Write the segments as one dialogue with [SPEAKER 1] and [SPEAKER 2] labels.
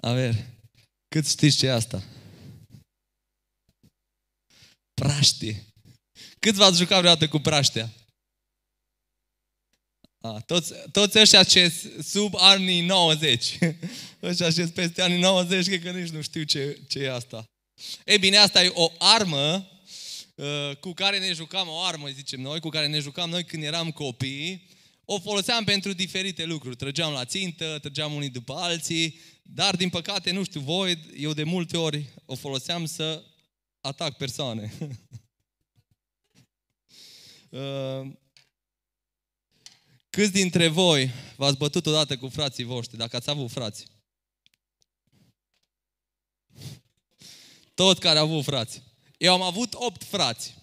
[SPEAKER 1] A ver, cât știți ce e asta? Praștie. Cât v-ați jucat vreodată cu praștea? A, toți, toți ăștia ce sub anii 90. ăștia ce peste anii 90, cred că nici nu știu ce, ce e asta. Ei bine, asta e o armă uh, cu care ne jucam, o armă, zicem noi, cu care ne jucam noi când eram copii. O foloseam pentru diferite lucruri. Trăgeam la țintă, trăgeam unii după alții, dar din păcate, nu știu voi, eu de multe ori o foloseam să atac persoane. uh, Câți dintre voi v-ați bătut odată cu frații voștri, dacă ați avut frați? Tot care au avut frați. Eu am avut opt frați.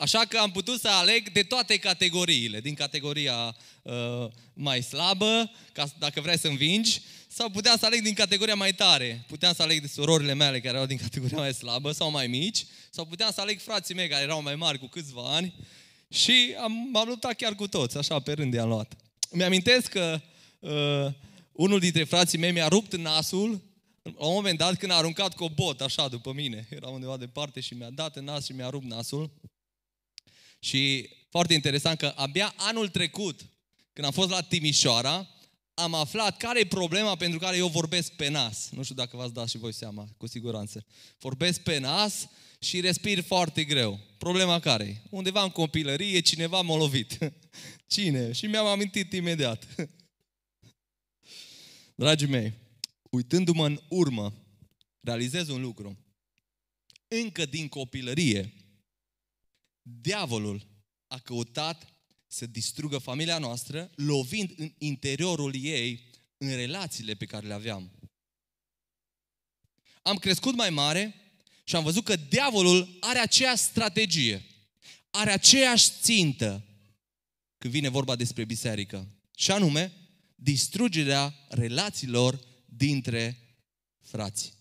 [SPEAKER 1] Așa că am putut să aleg de toate categoriile. Din categoria uh, mai slabă, ca dacă vrei să învingi, sau puteam să aleg din categoria mai tare. Puteam să aleg de surorile mele care erau din categoria mai slabă sau mai mici, sau puteam să aleg frații mei care erau mai mari cu câțiva ani și am, m-am luptat chiar cu toți, așa pe rând i-am luat. Mi-amintesc că uh, unul dintre frații mei mi-a rupt nasul la un moment dat când a aruncat cu o bot așa după mine. Era undeva departe și mi-a dat în nas și mi-a rupt nasul. Și foarte interesant că abia anul trecut, când am fost la Timișoara, am aflat care e problema pentru care eu vorbesc pe nas. Nu știu dacă v-ați dat și voi seama, cu siguranță. Vorbesc pe nas și respir foarte greu. Problema care e? Undeva în copilărie cineva m-a lovit. Cine? Și mi-am amintit imediat. Dragii mei, uitându-mă în urmă, realizez un lucru. Încă din copilărie, diavolul a căutat să distrugă familia noastră, lovind în interiorul ei, în relațiile pe care le aveam. Am crescut mai mare și am văzut că diavolul are aceeași strategie, are aceeași țintă când vine vorba despre biserică. Și anume, distrugerea relațiilor dintre frați.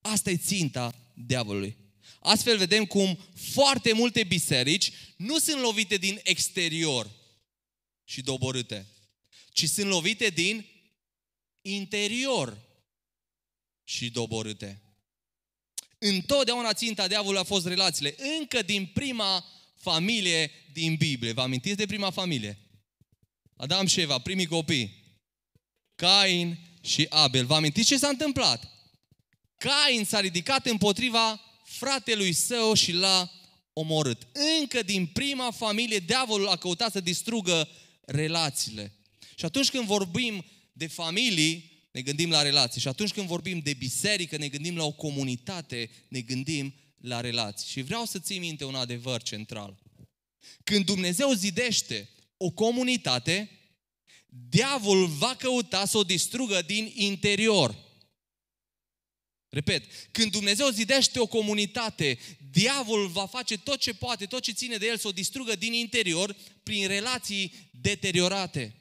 [SPEAKER 1] Asta e ținta diavolului. Astfel vedem cum foarte multe biserici nu sunt lovite din exterior și doborâte, ci sunt lovite din interior și doborâte. Întotdeauna ținta diavolului a fost relațiile. Încă din prima familie din Biblie. Vă amintiți de prima familie? Adam și Eva, primii copii. Cain și Abel. Vă amintiți ce s-a întâmplat? Cain s-a ridicat împotriva fratelui său și l-a omorât. Încă din prima familie, diavolul a căutat să distrugă relațiile. Și atunci când vorbim de familii, ne gândim la relații. Și atunci când vorbim de biserică, ne gândim la o comunitate, ne gândim la relații. Și vreau să ții minte un adevăr central. Când Dumnezeu zidește o comunitate, diavolul va căuta să o distrugă din interior. Repet, când Dumnezeu zidește o comunitate, diavolul va face tot ce poate, tot ce ține de el să o distrugă din interior prin relații deteriorate.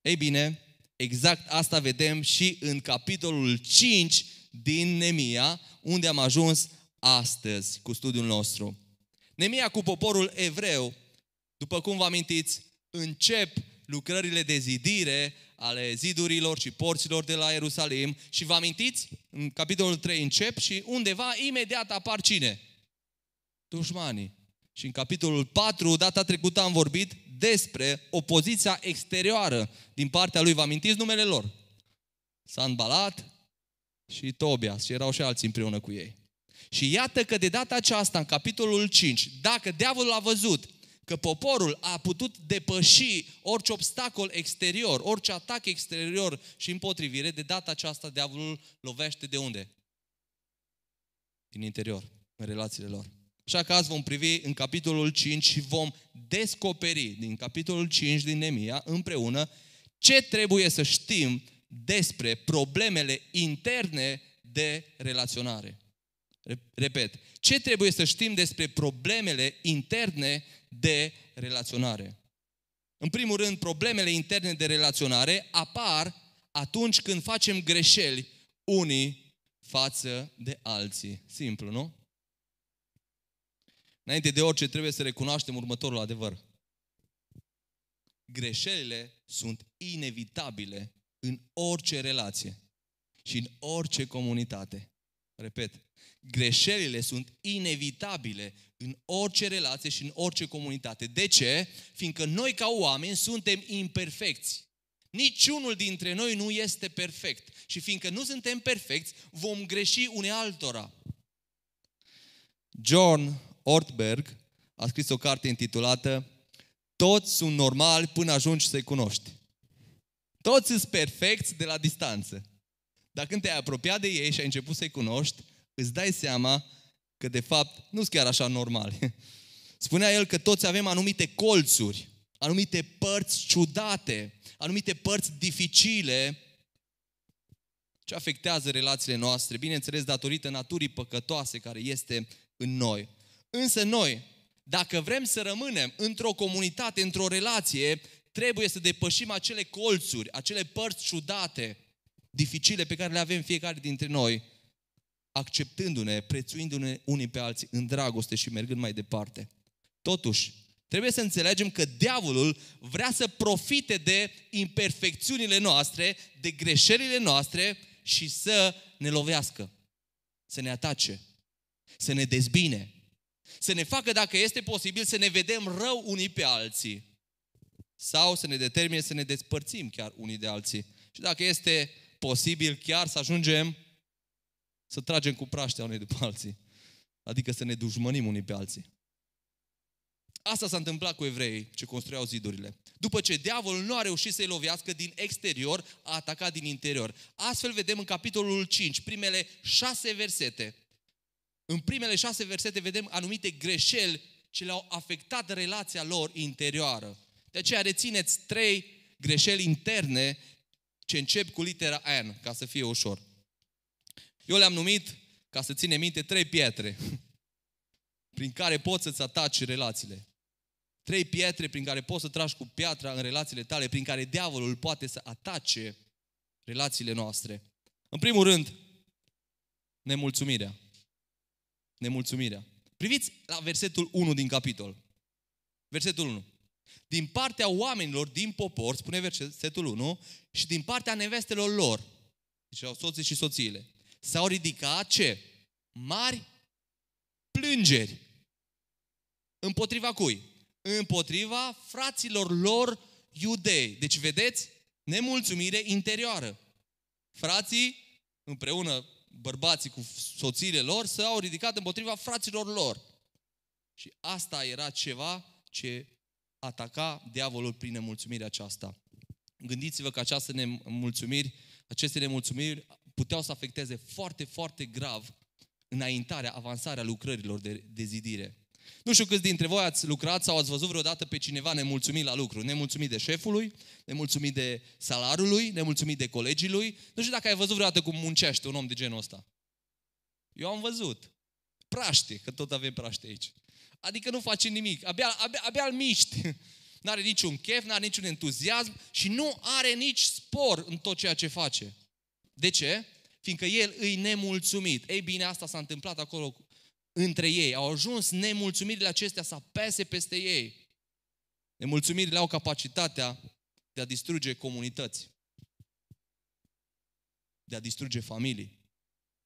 [SPEAKER 1] Ei bine, exact asta vedem și în capitolul 5 din Nemia, unde am ajuns astăzi cu studiul nostru. Nemia cu poporul evreu, după cum vă amintiți, încep lucrările de zidire ale zidurilor și porților de la Ierusalim și vă amintiți? În capitolul 3 încep și undeva imediat apar cine? Dușmanii. Și în capitolul 4, data trecută am vorbit despre opoziția exterioară din partea lui. Vă amintiți numele lor? Sanbalat și Tobias și erau și alții împreună cu ei. Și iată că de data aceasta, în capitolul 5, dacă diavolul a văzut că poporul a putut depăși orice obstacol exterior, orice atac exterior și împotrivire, de data aceasta diavolul lovește de unde? Din interior, în relațiile lor. Așa că azi vom privi în capitolul 5 și vom descoperi din capitolul 5 din Nemia împreună ce trebuie să știm despre problemele interne de relaționare. Repet, ce trebuie să știm despre problemele interne de relaționare? În primul rând, problemele interne de relaționare apar atunci când facem greșeli unii față de alții. Simplu, nu? Înainte de orice, trebuie să recunoaștem următorul adevăr. Greșelile sunt inevitabile în orice relație și în orice comunitate. Repet, greșelile sunt inevitabile în orice relație și în orice comunitate. De ce? Fiindcă noi ca oameni suntem imperfecți. Niciunul dintre noi nu este perfect. Și fiindcă nu suntem perfecți, vom greși une altora. John Ortberg a scris o carte intitulată Toți sunt normali până ajungi să-i cunoști. Toți sunt perfecți de la distanță. Dar când te-ai apropiat de ei și ai început să-i cunoști, îți dai seama că de fapt nu sunt chiar așa normali. Spunea el că toți avem anumite colțuri, anumite părți ciudate, anumite părți dificile ce afectează relațiile noastre, bineînțeles datorită naturii păcătoase care este în noi. Însă noi, dacă vrem să rămânem într-o comunitate, într-o relație, trebuie să depășim acele colțuri, acele părți ciudate, dificile pe care le avem fiecare dintre noi, acceptându-ne, prețuindu-ne unii pe alții în dragoste și mergând mai departe. Totuși, trebuie să înțelegem că diavolul vrea să profite de imperfecțiunile noastre, de greșelile noastre și să ne lovească, să ne atace, să ne dezbine, să ne facă, dacă este posibil, să ne vedem rău unii pe alții sau să ne determine să ne despărțim chiar unii de alții. Și dacă este posibil, chiar să ajungem să tragem cu praștea unii după alții. Adică să ne dușmănim unii pe alții. Asta s-a întâmplat cu evreii ce construiau zidurile. După ce diavolul nu a reușit să-i lovească din exterior, a atacat din interior. Astfel vedem în capitolul 5, primele șase versete. În primele șase versete vedem anumite greșeli ce le-au afectat relația lor interioară. De aceea rețineți trei greșeli interne ce încep cu litera N, ca să fie ușor. Eu le-am numit, ca să ține minte, trei pietre prin care poți să-ți ataci relațiile. Trei pietre prin care poți să tragi cu piatra în relațiile tale, prin care diavolul poate să atace relațiile noastre. În primul rând, nemulțumirea. Nemulțumirea. Priviți la versetul 1 din capitol. Versetul 1. Din partea oamenilor din popor, spune versetul 1, și din partea nevestelor lor, deci au soții și soțiile, s-au ridicat ce? Mari plângeri. Împotriva cui? Împotriva fraților lor iudei. Deci vedeți? Nemulțumire interioară. Frații, împreună bărbații cu soțiile lor, s-au ridicat împotriva fraților lor. Și asta era ceva ce ataca diavolul prin nemulțumirea aceasta. Gândiți-vă că această nemulțumiri, aceste nemulțumiri puteau să afecteze foarte, foarte grav înaintarea, avansarea lucrărilor de, de zidire. Nu știu câți dintre voi ați lucrat sau ați văzut vreodată pe cineva nemulțumit la lucru. Nemulțumit de șefului, nemulțumit de salarului, nemulțumit de colegii lui. Nu știu dacă ai văzut vreodată cum muncește un om de genul ăsta. Eu am văzut. Praște, că tot avem praște aici. Adică nu face nimic. Abia, abia, abia îl miști. Nu are niciun chef, nu are niciun entuziasm și nu are nici spor în tot ceea ce face. De ce? Fiindcă el îi nemulțumit. Ei bine, asta s-a întâmplat acolo între ei. Au ajuns nemulțumirile acestea să apese peste ei. Nemulțumirile au capacitatea de a distruge comunități, de a distruge familii.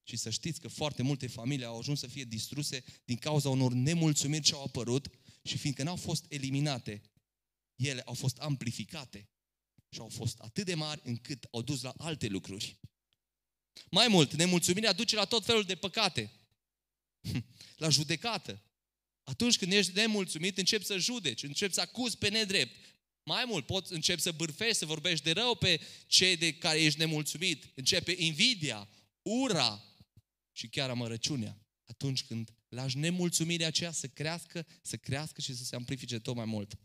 [SPEAKER 1] Și să știți că foarte multe familii au ajuns să fie distruse din cauza unor nemulțumiri ce au apărut și fiindcă n-au fost eliminate, ele au fost amplificate și au fost atât de mari încât au dus la alte lucruri. Mai mult, nemulțumirea duce la tot felul de păcate. La judecată. Atunci când ești nemulțumit, începi să judeci, începi să acuzi pe nedrept. Mai mult, poți începi să bârfești, să vorbești de rău pe cei de care ești nemulțumit. Începe invidia, ura și chiar amărăciunea. Atunci când lași nemulțumirea aceea să crească, să crească și să se amplifice tot mai mult.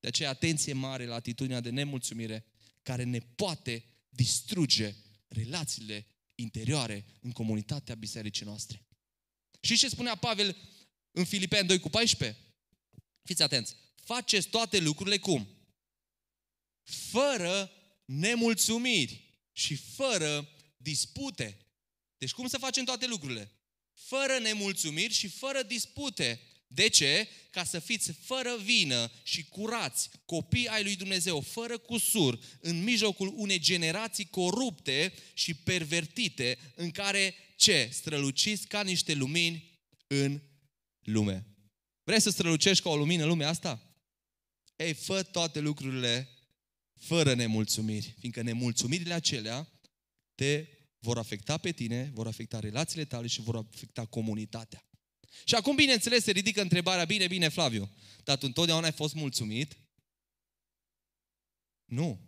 [SPEAKER 1] De aceea, atenție mare la atitudinea de nemulțumire care ne poate distruge relațiile interioare în comunitatea bisericii noastre. Și ce spunea Pavel în Filipeni 2 cu 14? Fiți atenți. Faceți toate lucrurile cum? Fără nemulțumiri și fără dispute. Deci cum să facem toate lucrurile? Fără nemulțumiri și fără dispute. De ce? Ca să fiți fără vină și curați, copii ai lui Dumnezeu, fără cusur, în mijlocul unei generații corupte și pervertite, în care ce? Străluciți ca niște lumini în lume. Vrei să strălucești ca o lumină în lumea asta? Ei, fă toate lucrurile fără nemulțumiri, fiindcă nemulțumirile acelea te vor afecta pe tine, vor afecta relațiile tale și vor afecta comunitatea. Și acum, bineînțeles, se ridică întrebarea, bine, bine, Flaviu, dar tu întotdeauna ai fost mulțumit? Nu.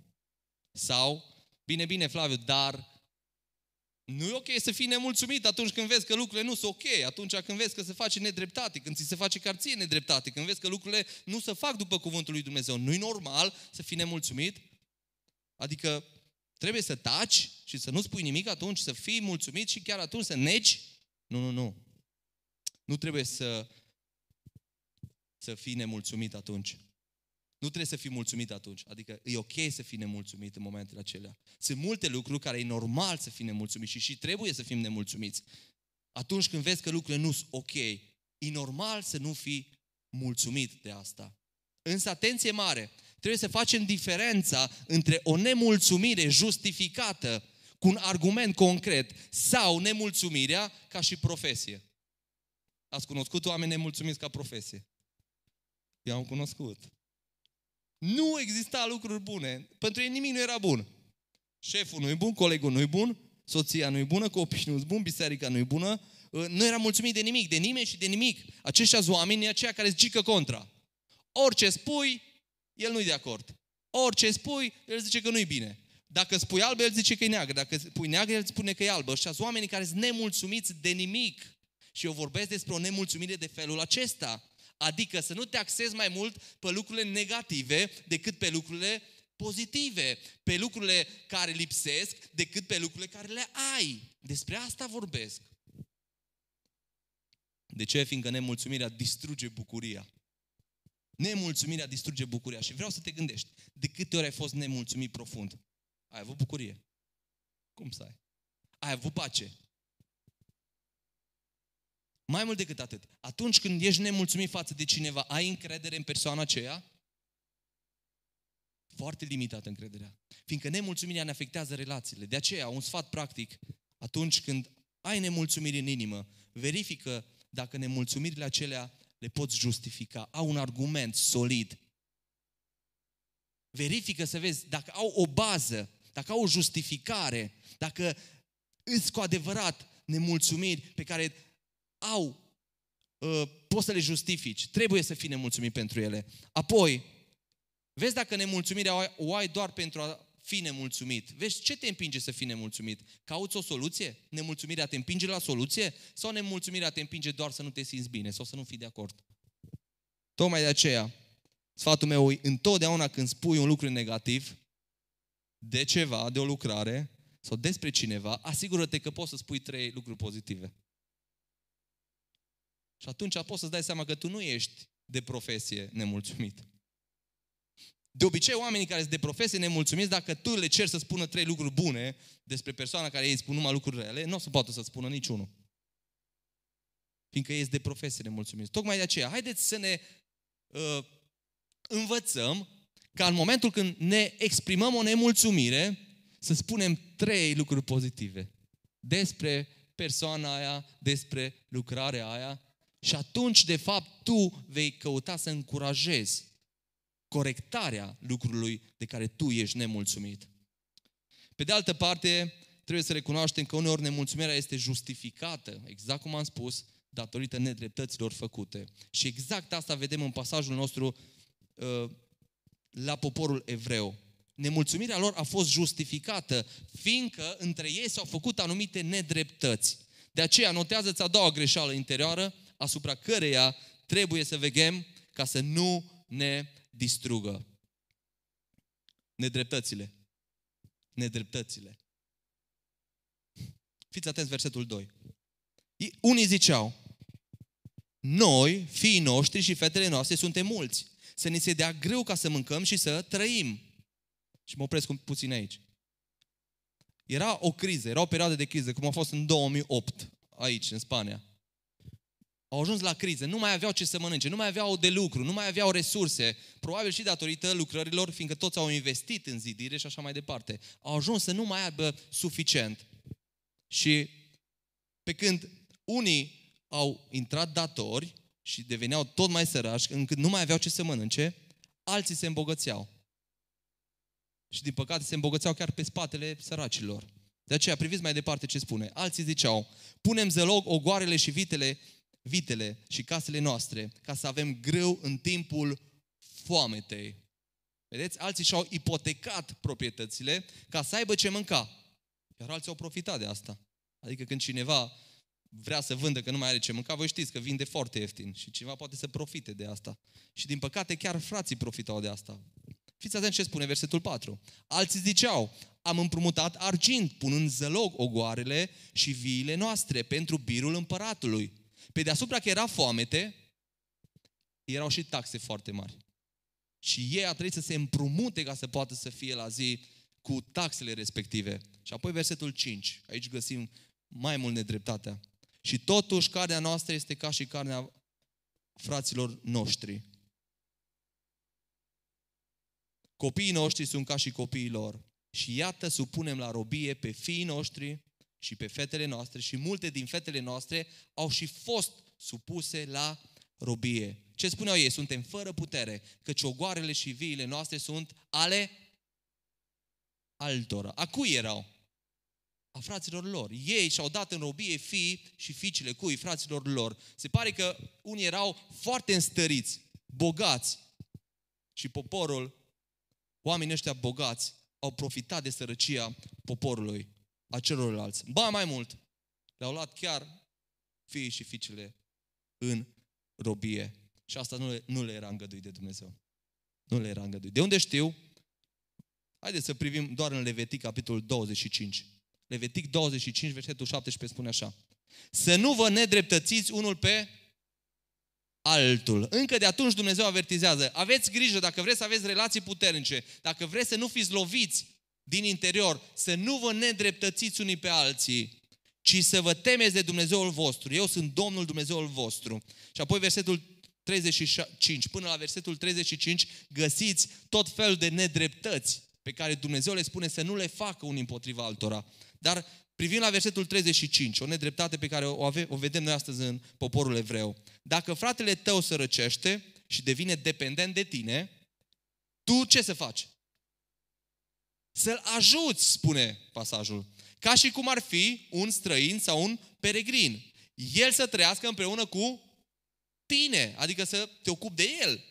[SPEAKER 1] Sau, bine, bine, Flaviu, dar nu e ok să fii nemulțumit atunci când vezi că lucrurile nu sunt ok, atunci când vezi că se face nedreptate, când ți se face carție nedreptate, când vezi că lucrurile nu se fac după cuvântul lui Dumnezeu. Nu-i normal să fii nemulțumit? Adică trebuie să taci și să nu spui nimic atunci, să fii mulțumit și chiar atunci să negi? Nu, nu, nu. Nu trebuie să, să fii nemulțumit atunci. Nu trebuie să fii mulțumit atunci. Adică e ok să fii nemulțumit în momentele acelea. Sunt multe lucruri care e normal să fii nemulțumit și și trebuie să fim nemulțumiți. Atunci când vezi că lucrurile nu sunt ok, e normal să nu fii mulțumit de asta. Însă atenție mare, trebuie să facem diferența între o nemulțumire justificată cu un argument concret sau nemulțumirea ca și profesie. Ați cunoscut oameni nemulțumiți ca profesie? Eu am cunoscut. Nu exista lucruri bune. Pentru ei nimic nu era bun. Șeful nu e bun, colegul nu e bun, soția nu e bună, copiii nu e bun, biserica nu e bună. Uh, nu era mulțumit de nimic, de nimeni și de nimic. Aceștia oameni aceia care zică contra. Orice spui, el nu-i de acord. Orice spui, el zice că nu-i bine. Dacă spui alb, el zice că e neagră. Dacă spui neagră, el spune că e albă. Și oamenii care sunt nemulțumiți de nimic. Și eu vorbesc despre o nemulțumire de felul acesta. Adică să nu te axezi mai mult pe lucrurile negative decât pe lucrurile pozitive, pe lucrurile care lipsesc decât pe lucrurile care le ai. Despre asta vorbesc. De ce? Fiindcă nemulțumirea distruge bucuria. Nemulțumirea distruge bucuria. Și vreau să te gândești, de câte ori ai fost nemulțumit profund? Ai avut bucurie? Cum să ai? Ai avut pace? Mai mult decât atât, atunci când ești nemulțumit față de cineva, ai încredere în persoana aceea? Foarte limitată încrederea. Fiindcă nemulțumirea ne afectează relațiile. De aceea, un sfat practic, atunci când ai nemulțumiri în inimă, verifică dacă nemulțumirile acelea le poți justifica. Au un argument solid. Verifică să vezi dacă au o bază, dacă au o justificare, dacă îți cu adevărat nemulțumiri pe care au, uh, poți să le justifici. Trebuie să fii nemulțumit pentru ele. Apoi, vezi dacă nemulțumirea o ai doar pentru a fi nemulțumit. Vezi ce te împinge să fii nemulțumit? Cauți o soluție? Nemulțumirea te împinge la soluție? Sau nemulțumirea te împinge doar să nu te simți bine sau să nu fii de acord? Tocmai de aceea, sfatul meu e întotdeauna când spui un lucru negativ de ceva, de o lucrare sau despre cineva, asigură-te că poți să spui trei lucruri pozitive. Și atunci poți să-ți dai seama că tu nu ești de profesie nemulțumit. De obicei, oamenii care sunt de profesie nemulțumiți, dacă tu le ceri să spună trei lucruri bune despre persoana care ei spun numai lucruri rele, nu o să poată să spună niciunul. Fiindcă ei sunt de profesie nemulțumiți. Tocmai de aceea, haideți să ne uh, învățăm ca în momentul când ne exprimăm o nemulțumire, să spunem trei lucruri pozitive despre persoana aia, despre lucrarea aia și atunci, de fapt, tu vei căuta să încurajezi corectarea lucrului de care tu ești nemulțumit. Pe de altă parte, trebuie să recunoaștem că uneori nemulțumirea este justificată, exact cum am spus, datorită nedreptăților făcute. Și exact asta vedem în pasajul nostru uh, la poporul evreu. Nemulțumirea lor a fost justificată, fiindcă între ei s-au făcut anumite nedreptăți. De aceea notează-ți a doua greșeală interioară, asupra căreia trebuie să veghem ca să nu ne distrugă. Nedreptățile. Nedreptățile. Fiți atenți versetul 2. Unii ziceau, noi, fiii noștri și fetele noastre, suntem mulți. Să ni se dea greu ca să mâncăm și să trăim. Și mă opresc puțin aici. Era o criză, era o perioadă de criză, cum a fost în 2008, aici, în Spania. Au ajuns la criză, nu mai aveau ce să mănânce, nu mai aveau de lucru, nu mai aveau resurse, probabil și datorită lucrărilor, fiindcă toți au investit în zidire și așa mai departe. Au ajuns să nu mai aibă suficient. Și pe când unii au intrat datori și deveneau tot mai sărași, încât nu mai aveau ce să mănânce, alții se îmbogățeau. Și din păcate se îmbogățeau chiar pe spatele săracilor. De aceea, priviți mai departe ce spune. Alții ziceau, punem zelog ogoarele și vitele, vitele și casele noastre, ca să avem greu în timpul foametei. Vedeți? Alții și-au ipotecat proprietățile ca să aibă ce mânca. Iar alții au profitat de asta. Adică când cineva vrea să vândă că nu mai are ce mânca, voi știți că vinde foarte ieftin și cineva poate să profite de asta. Și din păcate chiar frații profitau de asta. Fiți atenți ce spune versetul 4. Alții ziceau, am împrumutat argint, punând zălog ogoarele și viile noastre pentru birul împăratului. Pe deasupra că era foamete, erau și taxe foarte mari. Și ei a trebuit să se împrumute ca să poată să fie la zi cu taxele respective. Și apoi versetul 5. Aici găsim mai mult nedreptatea. Și totuși carnea noastră este ca și carnea fraților noștri. Copiii noștri sunt ca și copiii lor. Și iată, supunem la robie pe fiii noștri și pe fetele noastre și multe din fetele noastre au și fost supuse la robie. Ce spuneau ei? Suntem fără putere, căci ogoarele și viile noastre sunt ale altora. A cui erau? A fraților lor. Ei și-au dat în robie fii și fiicele cui? Fraților lor. Se pare că unii erau foarte înstăriți, bogați și poporul oamenii ăștia bogați au profitat de sărăcia poporului, a celorlalți. Ba mai mult, le-au luat chiar fiii și fiicele în robie. Și asta nu le, nu le era îngăduit de Dumnezeu. Nu le era îngăduit. De unde știu? Haideți să privim doar în Levitic, capitolul 25. Levitic 25, versetul 17 spune așa. Să nu vă nedreptățiți unul pe altul. Încă de atunci Dumnezeu avertizează. Aveți grijă dacă vreți să aveți relații puternice, dacă vreți să nu fiți loviți din interior, să nu vă nedreptățiți unii pe alții, ci să vă temeți de Dumnezeul vostru. Eu sunt Domnul Dumnezeul vostru. Și apoi versetul 35, până la versetul 35, găsiți tot felul de nedreptăți pe care Dumnezeu le spune să nu le facă unii împotriva altora. Dar Privim la versetul 35, o nedreptate pe care o, ave, o vedem noi astăzi în poporul evreu. Dacă fratele tău se răcește și devine dependent de tine, tu ce să faci? Să-l ajuți, spune pasajul. Ca și cum ar fi un străin sau un peregrin. El să trăiască împreună cu tine, adică să te ocupi de el.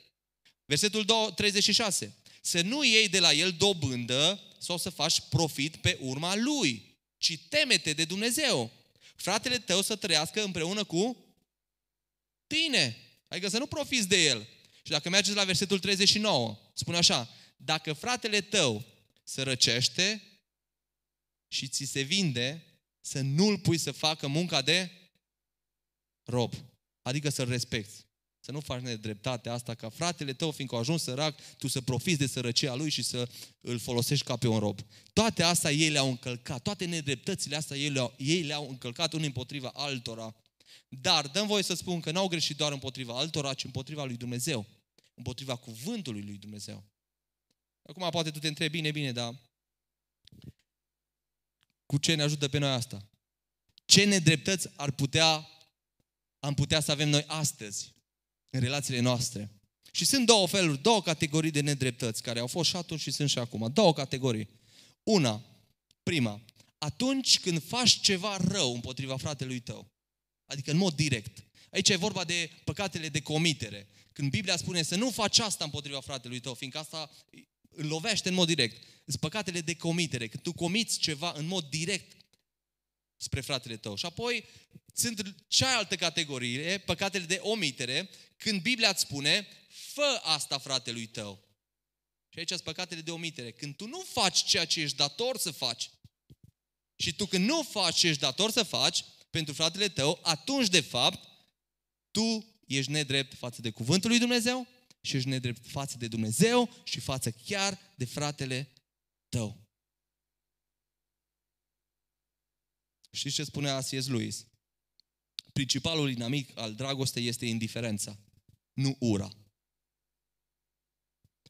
[SPEAKER 1] Versetul 36. Să nu iei de la el dobândă sau să faci profit pe urma lui ci temete de Dumnezeu. Fratele tău să trăiască împreună cu tine. Adică să nu profiți de el. Și dacă mergeți la versetul 39, spune așa, dacă fratele tău se răcește și ți se vinde, să nu-l pui să facă munca de rob. Adică să-l respecti. Să nu faci nedreptatea asta ca fratele tău, fiindcă a ajuns sărac, tu să profiți de sărăcia lui și să îl folosești ca pe un rob. Toate astea ei le-au încălcat, toate nedreptățile astea ei le-au, ei le-au încălcat unii împotriva altora. Dar dăm voie să spun că n-au greșit doar împotriva altora, ci împotriva lui Dumnezeu. Împotriva cuvântului lui Dumnezeu. Acum poate tu te întrebi, bine, bine, dar cu ce ne ajută pe noi asta? Ce nedreptăți ar putea, am putea să avem noi astăzi? în relațiile noastre. Și sunt două feluri, două categorii de nedreptăți care au fost și atunci și sunt și acum. Două categorii. Una, prima, atunci când faci ceva rău împotriva fratelui tău, adică în mod direct. Aici e vorba de păcatele de comitere. Când Biblia spune să nu faci asta împotriva fratelui tău, fiindcă asta îl lovește în mod direct. Sunt păcatele de comitere. Când tu comiți ceva în mod direct spre fratele tău. Și apoi sunt cealaltă categorie, păcatele de omitere, când Biblia îți spune, fă asta fratelui tău. Și aici sunt păcatele de omitere. Când tu nu faci ceea ce ești dator să faci, și tu când nu faci ce ești dator să faci pentru fratele tău, atunci de fapt tu ești nedrept față de cuvântul lui Dumnezeu și ești nedrept față de Dumnezeu și față chiar de fratele tău. Știți ce spunea C.S. Lewis? Principalul inamic al dragostei este indiferența, nu ura.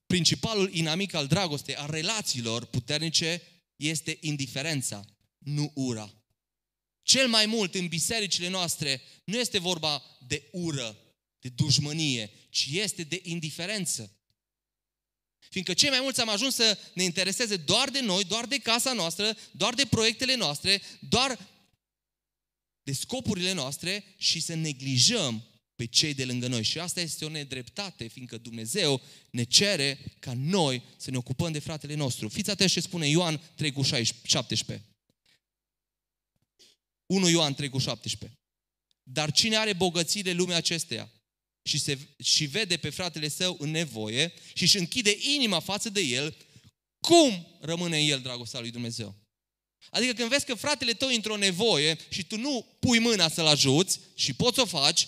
[SPEAKER 1] Principalul inamic al dragostei, al relațiilor puternice, este indiferența, nu ura. Cel mai mult în bisericile noastre nu este vorba de ură, de dușmănie, ci este de indiferență. Fiindcă cei mai mulți am ajuns să ne intereseze doar de noi, doar de casa noastră, doar de proiectele noastre, doar de scopurile noastre și să neglijăm pe cei de lângă noi. Și asta este o nedreptate, fiindcă Dumnezeu ne cere ca noi să ne ocupăm de fratele nostru. Fiți atenți ce spune Ioan 3 cu 17. 1 Ioan 3 cu 17. Dar cine are bogățiile lumea acesteia și, se, și vede pe fratele său în nevoie și își închide inima față de el, cum rămâne în el dragostea lui Dumnezeu? Adică când vezi că fratele tău într-o nevoie și tu nu pui mâna să-l ajuți și poți să o faci,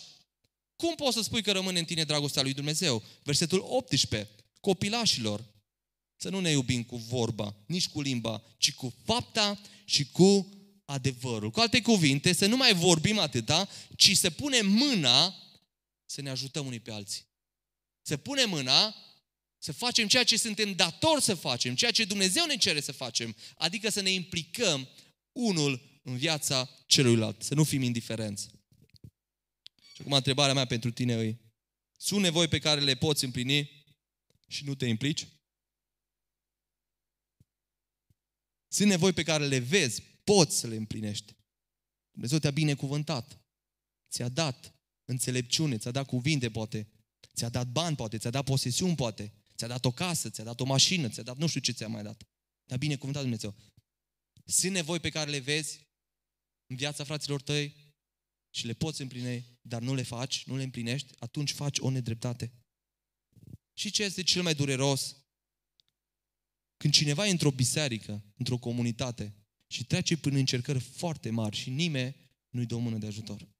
[SPEAKER 1] cum poți să spui că rămâne în tine dragostea lui Dumnezeu? Versetul 18. Copilașilor, să nu ne iubim cu vorba, nici cu limba, ci cu fapta și cu adevărul. Cu alte cuvinte, să nu mai vorbim atâta, ci să punem mâna să ne ajutăm unii pe alții. Să punem mâna să facem ceea ce suntem datori să facem, ceea ce Dumnezeu ne cere să facem, adică să ne implicăm unul în viața celuilalt, să nu fim indiferenți. Și acum întrebarea mea pentru tine e, sunt nevoi pe care le poți împlini și nu te implici? Sunt nevoi pe care le vezi, poți să le împlinești. Dumnezeu te-a binecuvântat. Ți-a dat înțelepciune, ți-a dat cuvinte, poate. Ți-a dat bani, poate. Ți-a dat posesiuni, poate. Ți-a dat o casă, ți-a dat o mașină, ți-a dat nu știu ce ți-a mai dat. Te-a binecuvântat Dumnezeu. Sunt nevoi pe care le vezi în viața fraților tăi și le poți împlini, dar nu le faci, nu le împlinești, atunci faci o nedreptate. Și ce este cel mai dureros? Când cineva e într-o biserică, într-o comunitate și trece prin încercări foarte mari și nimeni nu-i dă o mână de ajutor.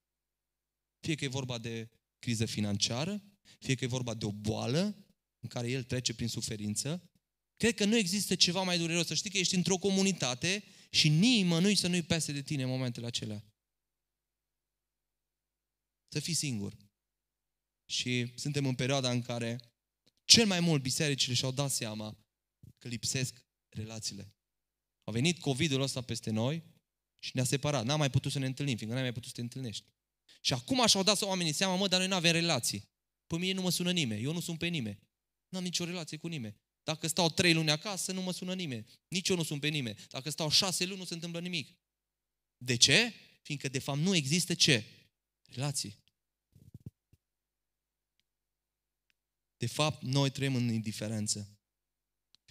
[SPEAKER 1] Fie că e vorba de criză financiară, fie că e vorba de o boală în care el trece prin suferință, cred că nu există ceva mai dureros. Să știi că ești într-o comunitate și nimănui să nu-i pese de tine în momentele acelea. Să fii singur. Și suntem în perioada în care cel mai mult bisericile și-au dat seama că lipsesc relațiile. A venit COVID-ul ăsta peste noi și ne-a separat. N-am mai putut să ne întâlnim, fiindcă n-ai mai putut să te întâlnești. Și acum și-au dat oamenii seama, mă, dar noi nu avem relații. Pe mine nu mă sună nimeni, eu nu sun pe nimeni. Nu am nicio relație cu nimeni. Dacă stau trei luni acasă, nu mă sună nimeni. Nici eu nu sunt pe nimeni. Dacă stau șase luni, nu se întâmplă nimic. De ce? Fiindcă, de fapt, nu există ce? Relații. De fapt, noi trăim în indiferență.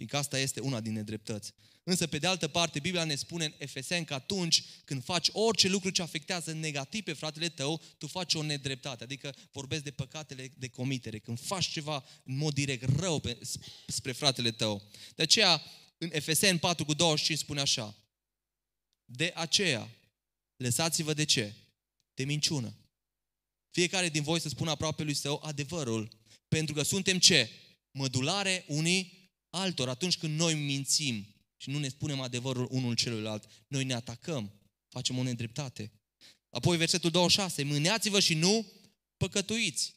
[SPEAKER 1] Fiindcă asta este una din nedreptăți. Însă, pe de altă parte, Biblia ne spune în Efeseni că atunci când faci orice lucru ce afectează negativ pe fratele tău, tu faci o nedreptate. Adică vorbesc de păcatele de comitere. Când faci ceva în mod direct rău pe, spre fratele tău. De aceea, în Efeseni 4 cu 25 spune așa. De aceea, lăsați-vă de ce? De minciună. Fiecare din voi să spună aproape lui său adevărul. Pentru că suntem ce? Mădulare unii altor. Atunci când noi mințim, și nu ne spunem adevărul unul celuilalt, noi ne atacăm, facem o nedreptate. Apoi versetul 26, mâneați-vă și nu păcătuiți.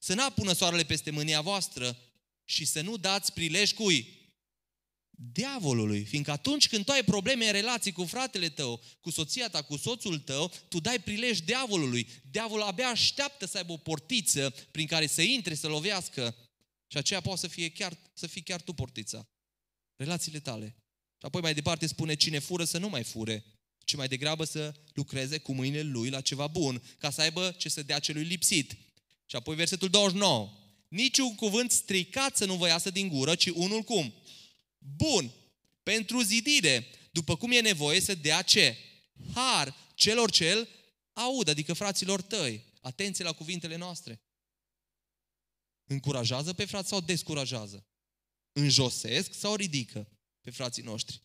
[SPEAKER 1] Să nu apună soarele peste mânia voastră și să nu dați prilej cui? Diavolului. Fiindcă atunci când tu ai probleme în relații cu fratele tău, cu soția ta, cu soțul tău, tu dai prilej diavolului. Diavolul abia așteaptă să aibă o portiță prin care să intre, să lovească. Și aceea poate să fie chiar, să fii chiar tu portița. Relațiile tale. Și apoi mai departe spune, cine fură să nu mai fure, ci mai degrabă să lucreze cu mâinile lui la ceva bun, ca să aibă ce să dea celui lipsit. Și apoi versetul 29. Niciun cuvânt stricat să nu vă iasă din gură, ci unul cum? Bun. Pentru zidire, după cum e nevoie să dea ce? Har celor cel aud, adică fraților tăi. Atenție la cuvintele noastre. Încurajează pe frați sau descurajează? Înjosesc sau ridică? pe frații noștri.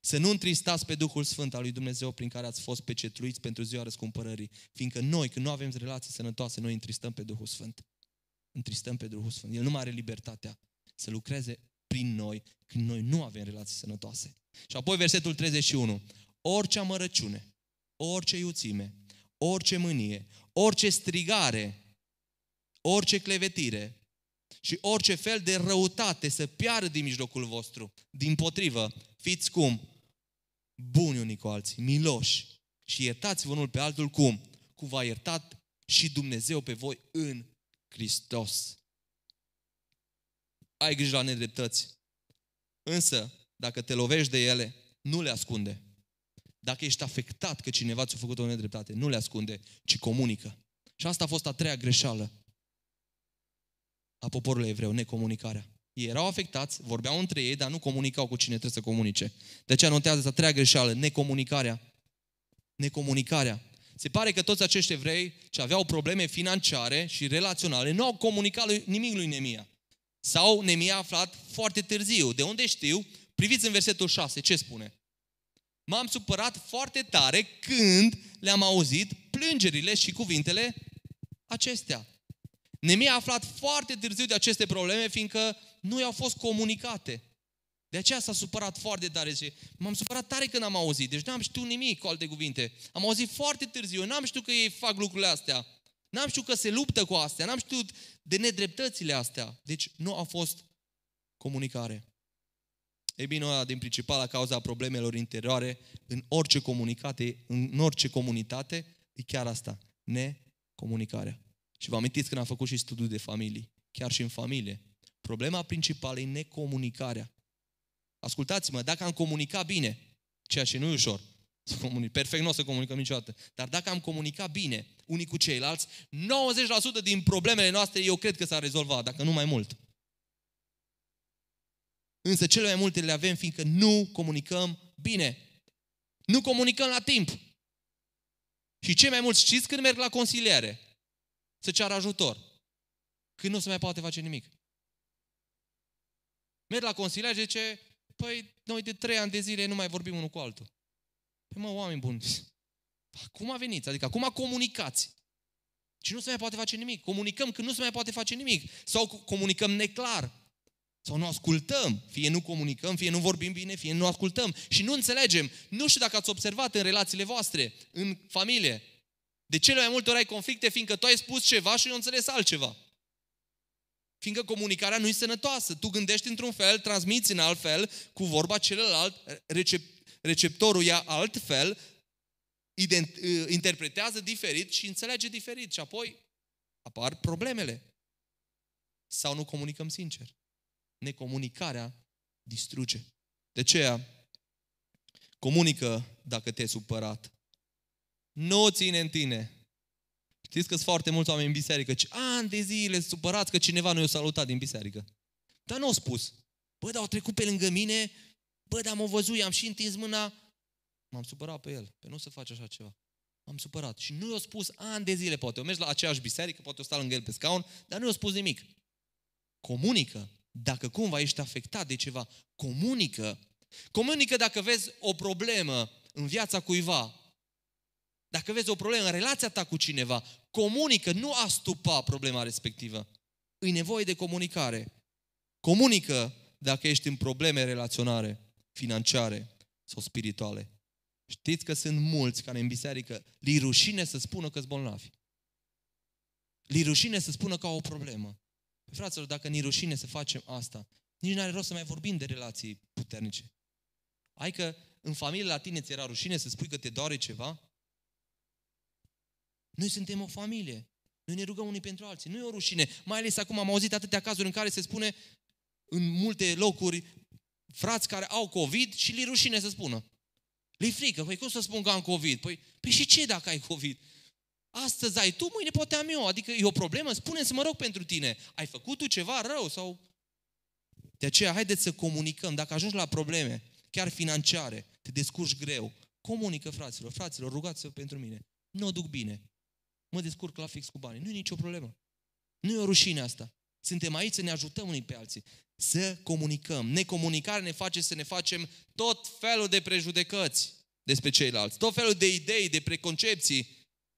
[SPEAKER 1] Să nu întristați pe Duhul Sfânt al lui Dumnezeu prin care ați fost pecetluiți pentru ziua răscumpărării. Fiindcă noi, când nu avem relații sănătoase, noi întristăm pe Duhul Sfânt. Întristăm pe Duhul Sfânt. El nu mai are libertatea să lucreze prin noi când noi nu avem relații sănătoase. Și apoi versetul 31. Orice amărăciune, orice iuțime, orice mânie, orice strigare, orice clevetire și orice fel de răutate să piară din mijlocul vostru. Din potrivă, fiți cum? Buni unii cu alții, miloși și iertați-vă unul pe altul cum? Cum v-a iertat și Dumnezeu pe voi în Hristos. Ai grijă la nedreptăți. Însă, dacă te lovești de ele, nu le ascunde. Dacă ești afectat că cineva ți-a făcut o nedreptate, nu le ascunde, ci comunică. Și asta a fost a treia greșeală a poporului evreu, necomunicarea. Ei erau afectați, vorbeau între ei, dar nu comunicau cu cine trebuie să comunice. De aceea notează asta treia greșeală, necomunicarea. Necomunicarea. Se pare că toți acești evrei ce aveau probleme financiare și relaționale nu au comunicat lui, nimic lui Nemia. Sau Nemia a aflat foarte târziu. De unde știu? Priviți în versetul 6, ce spune? M-am supărat foarte tare când le-am auzit plângerile și cuvintele acestea. Nemia a aflat foarte târziu de aceste probleme, fiindcă nu i-au fost comunicate. De aceea s-a supărat foarte tare. Și m-am supărat tare când am auzit. Deci n-am știut nimic, cu alte cuvinte. Am auzit foarte târziu. N-am știut că ei fac lucrurile astea. N-am știut că se luptă cu astea. N-am știut de nedreptățile astea. Deci nu a fost comunicare. E bine, una din principala cauza a problemelor interioare în orice comunicate, în orice comunitate, e chiar asta, necomunicarea. Și vă amintiți când am făcut și studiul de familie, chiar și în familie. Problema principală e necomunicarea. Ascultați-mă, dacă am comunicat bine, ceea ce nu e ușor, să comunic, perfect nu o să comunicăm niciodată, dar dacă am comunicat bine unii cu ceilalți, 90% din problemele noastre eu cred că s-a rezolvat, dacă nu mai mult. Însă cele mai multe le avem fiindcă nu comunicăm bine. Nu comunicăm la timp. Și cei mai mulți știți când merg la consiliere? Să ceară ajutor. Când nu se mai poate face nimic. Merg la consiliere și zice, păi noi de trei ani de zile nu mai vorbim unul cu altul. Păi mă, oameni buni, cum a venit? Adică acum comunicați. Și nu se mai poate face nimic. Comunicăm când nu se mai poate face nimic. Sau comunicăm neclar. Sau nu ascultăm, fie nu comunicăm, fie nu vorbim bine, fie nu ascultăm și nu înțelegem. Nu știu dacă ați observat în relațiile voastre, în familie. De cele mai multe ori ai conflicte, fiindcă tu ai spus ceva și nu înțeles altceva. Fiindcă comunicarea nu e sănătoasă. Tu gândești într-un fel, transmiți în alt fel, cu vorba celălalt, recep- receptorul ia alt fel, ident- interpretează diferit și înțelege diferit. Și apoi apar problemele. Sau nu comunicăm sincer necomunicarea distruge. De aceea, comunică dacă te-ai supărat. Nu o ține în tine. Știți că sunt foarte mulți oameni în biserică, ce ani de zile supărați că cineva nu i-a salutat din biserică. Dar nu au spus. Bă, dar au trecut pe lângă mine, bă, dar m-au văzut, am și întins mâna. M-am supărat pe el, pe nu să faci așa ceva. M-am supărat. Și nu i-a spus ani de zile, poate. O mergi la aceeași biserică, poate o sta lângă el pe scaun, dar nu i-a spus nimic. Comunică. Dacă cumva ești afectat de ceva, comunică. Comunică dacă vezi o problemă în viața cuiva. Dacă vezi o problemă în relația ta cu cineva, comunică, nu astupa problema respectivă. Îi nevoie de comunicare. Comunică dacă ești în probleme relaționare, financiare sau spirituale. Știți că sunt mulți care în biserică li rușine să spună că sunt bolnavi. Li rușine să spună că au o problemă. Fraților, dacă ni rușine să facem asta, nici nu are rost să mai vorbim de relații puternice. Ai că în familie la tine ți era rușine să spui că te doare ceva? Noi suntem o familie. Noi ne rugăm unii pentru alții. Nu e o rușine. Mai ales acum am auzit atâtea cazuri în care se spune în multe locuri frați care au COVID și li rușine să spună. Le frică. Păi cum să spun că am COVID? Păi, păi și ce dacă ai COVID? Astăzi ai tu, mâine poate am eu. Adică e o problemă? spune să mă rog pentru tine. Ai făcut tu ceva rău sau... De aceea, haideți să comunicăm. Dacă ajungi la probleme, chiar financiare, te descurci greu, comunică fraților. Fraților, rugați-vă pentru mine. Nu o duc bine. Mă descurc la fix cu banii. Nu e nicio problemă. Nu e o rușine asta. Suntem aici să ne ajutăm unii pe alții. Să comunicăm. Necomunicarea ne face să ne facem tot felul de prejudecăți despre ceilalți. Tot felul de idei, de preconcepții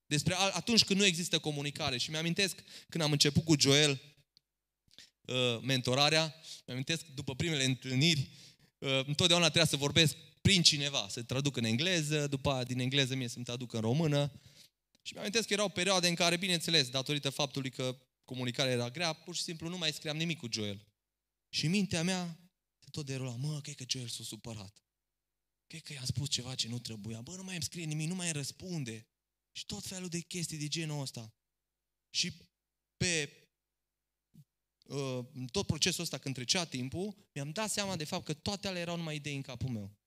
[SPEAKER 1] despre atunci când nu există comunicare. Și mi-amintesc când am început cu Joel uh, mentorarea, mi-amintesc după primele întâlniri, uh, întotdeauna trebuia să vorbesc prin cineva, să traduc în engleză, după aia din engleză mie să-mi traduc în română. Și mi-am că erau perioade în care, bineînțeles, datorită faptului că comunicarea era grea, pur și simplu nu mai scriam nimic cu Joel. Și mintea mea se tot derula, mă, cred că Joel s-a supărat. Cred că i-am spus ceva ce nu trebuia. Bă, nu mai îmi scrie nimic, nu mai îmi răspunde. Și tot felul de chestii de genul ăsta. Și pe uh, tot procesul ăsta, când trecea timpul, mi-am dat seama de fapt că toate alea erau numai idei în capul meu.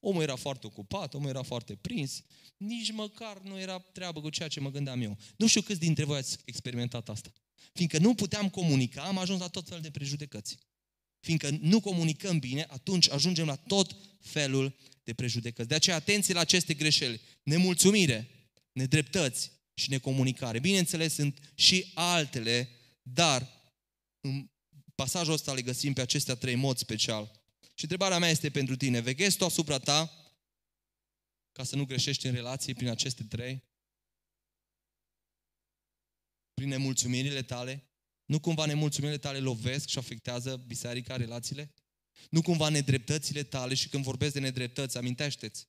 [SPEAKER 1] Omul era foarte ocupat, omul era foarte prins, nici măcar nu era treabă cu ceea ce mă gândeam eu. Nu știu câți dintre voi ați experimentat asta. Fiindcă nu puteam comunica, am ajuns la tot felul de prejudecăți. Fiindcă nu comunicăm bine, atunci ajungem la tot felul de prejudecăți. De aceea, atenție la aceste greșeli. Nemulțumire, nedreptăți și necomunicare. Bineînțeles, sunt și altele, dar în pasajul ăsta le găsim pe acestea trei mod special. Și întrebarea mea este pentru tine. Veghezi tu asupra ta ca să nu greșești în relații prin aceste trei? Prin nemulțumirile tale? Nu cumva nemulțumirile tale lovesc și afectează biserica, relațiile? Nu cumva nedreptățile tale și când vorbesc de nedreptăți, amintește-ți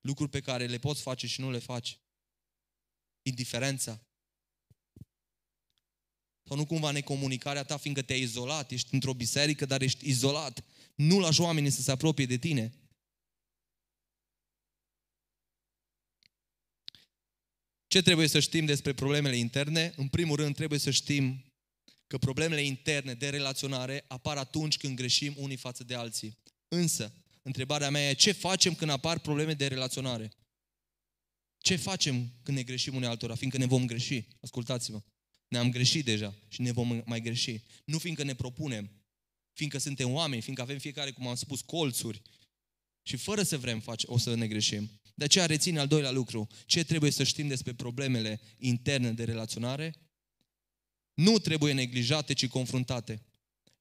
[SPEAKER 1] lucruri pe care le poți face și nu le faci. Indiferența. Sau nu cumva necomunicarea ta, fiindcă te-ai izolat, ești într-o biserică, dar ești izolat. Nu lași oamenii să se apropie de tine. Ce trebuie să știm despre problemele interne? În primul rând, trebuie să știm că problemele interne de relaționare apar atunci când greșim unii față de alții. Însă, întrebarea mea e ce facem când apar probleme de relaționare? Ce facem când ne greșim unii altora? Fiindcă ne vom greși. Ascultați-mă. Ne-am greșit deja și ne vom mai greși. Nu fiindcă ne propunem, fiindcă suntem oameni, fiindcă avem fiecare, cum am spus, colțuri și fără să vrem face, o să ne greșim. De aceea reține al doilea lucru. Ce trebuie să știm despre problemele interne de relaționare? Nu trebuie neglijate, ci confruntate.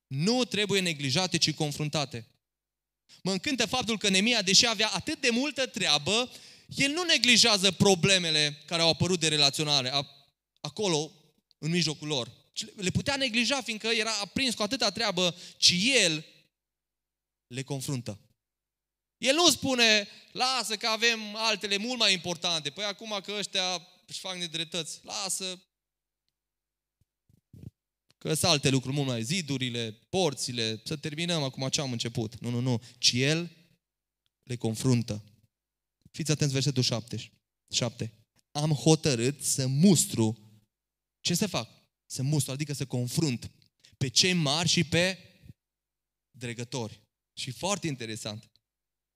[SPEAKER 1] Nu trebuie neglijate, ci confruntate. Mă încântă faptul că Nemia, deși avea atât de multă treabă, el nu neglijează problemele care au apărut de relaționare acolo, în mijlocul lor. Le putea neglija, fiindcă era aprins cu atâta treabă, ci el le confruntă. El nu spune, lasă că avem altele mult mai importante. Păi acum că ăștia își fac nedreptăți, lasă că sunt alte lucruri mult mai zidurile, porțile, să terminăm acum ce am început. Nu, nu, nu. Ci el le confruntă. Fiți atenți versetul 7. 7. Am hotărât să mustru. Ce să fac? Să mustru, adică să confrunt pe cei mari și pe dregători. Și foarte interesant.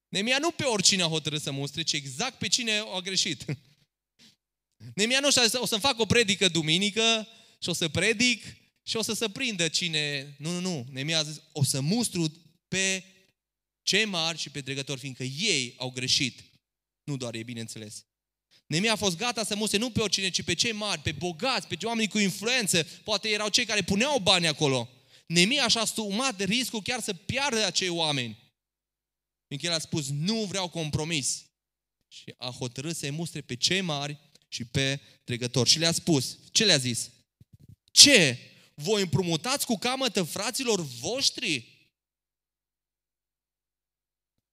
[SPEAKER 1] Nemia nu pe oricine a hotărât să mustre, ci exact pe cine a greșit. Nemia nu o să-mi fac o predică duminică și o să predic și o să se prindă cine... Nu, nu, nu. Nemia a zis, o să mustru pe cei mari și pe dregători, fiindcă ei au greșit. Nu doar ei, bineînțeles. Nemia a fost gata să mustre nu pe oricine, ci pe cei mari, pe bogați, pe oameni cu influență. Poate erau cei care puneau bani acolo. Nemia și-a asumat riscul chiar să piardă acei oameni. Fiindcă el a spus, nu vreau compromis. Și a hotărât să-i mustre pe cei mari și pe trecători. Și le-a spus, ce le-a zis? Ce? Voi împrumutați cu camătă fraților voștri?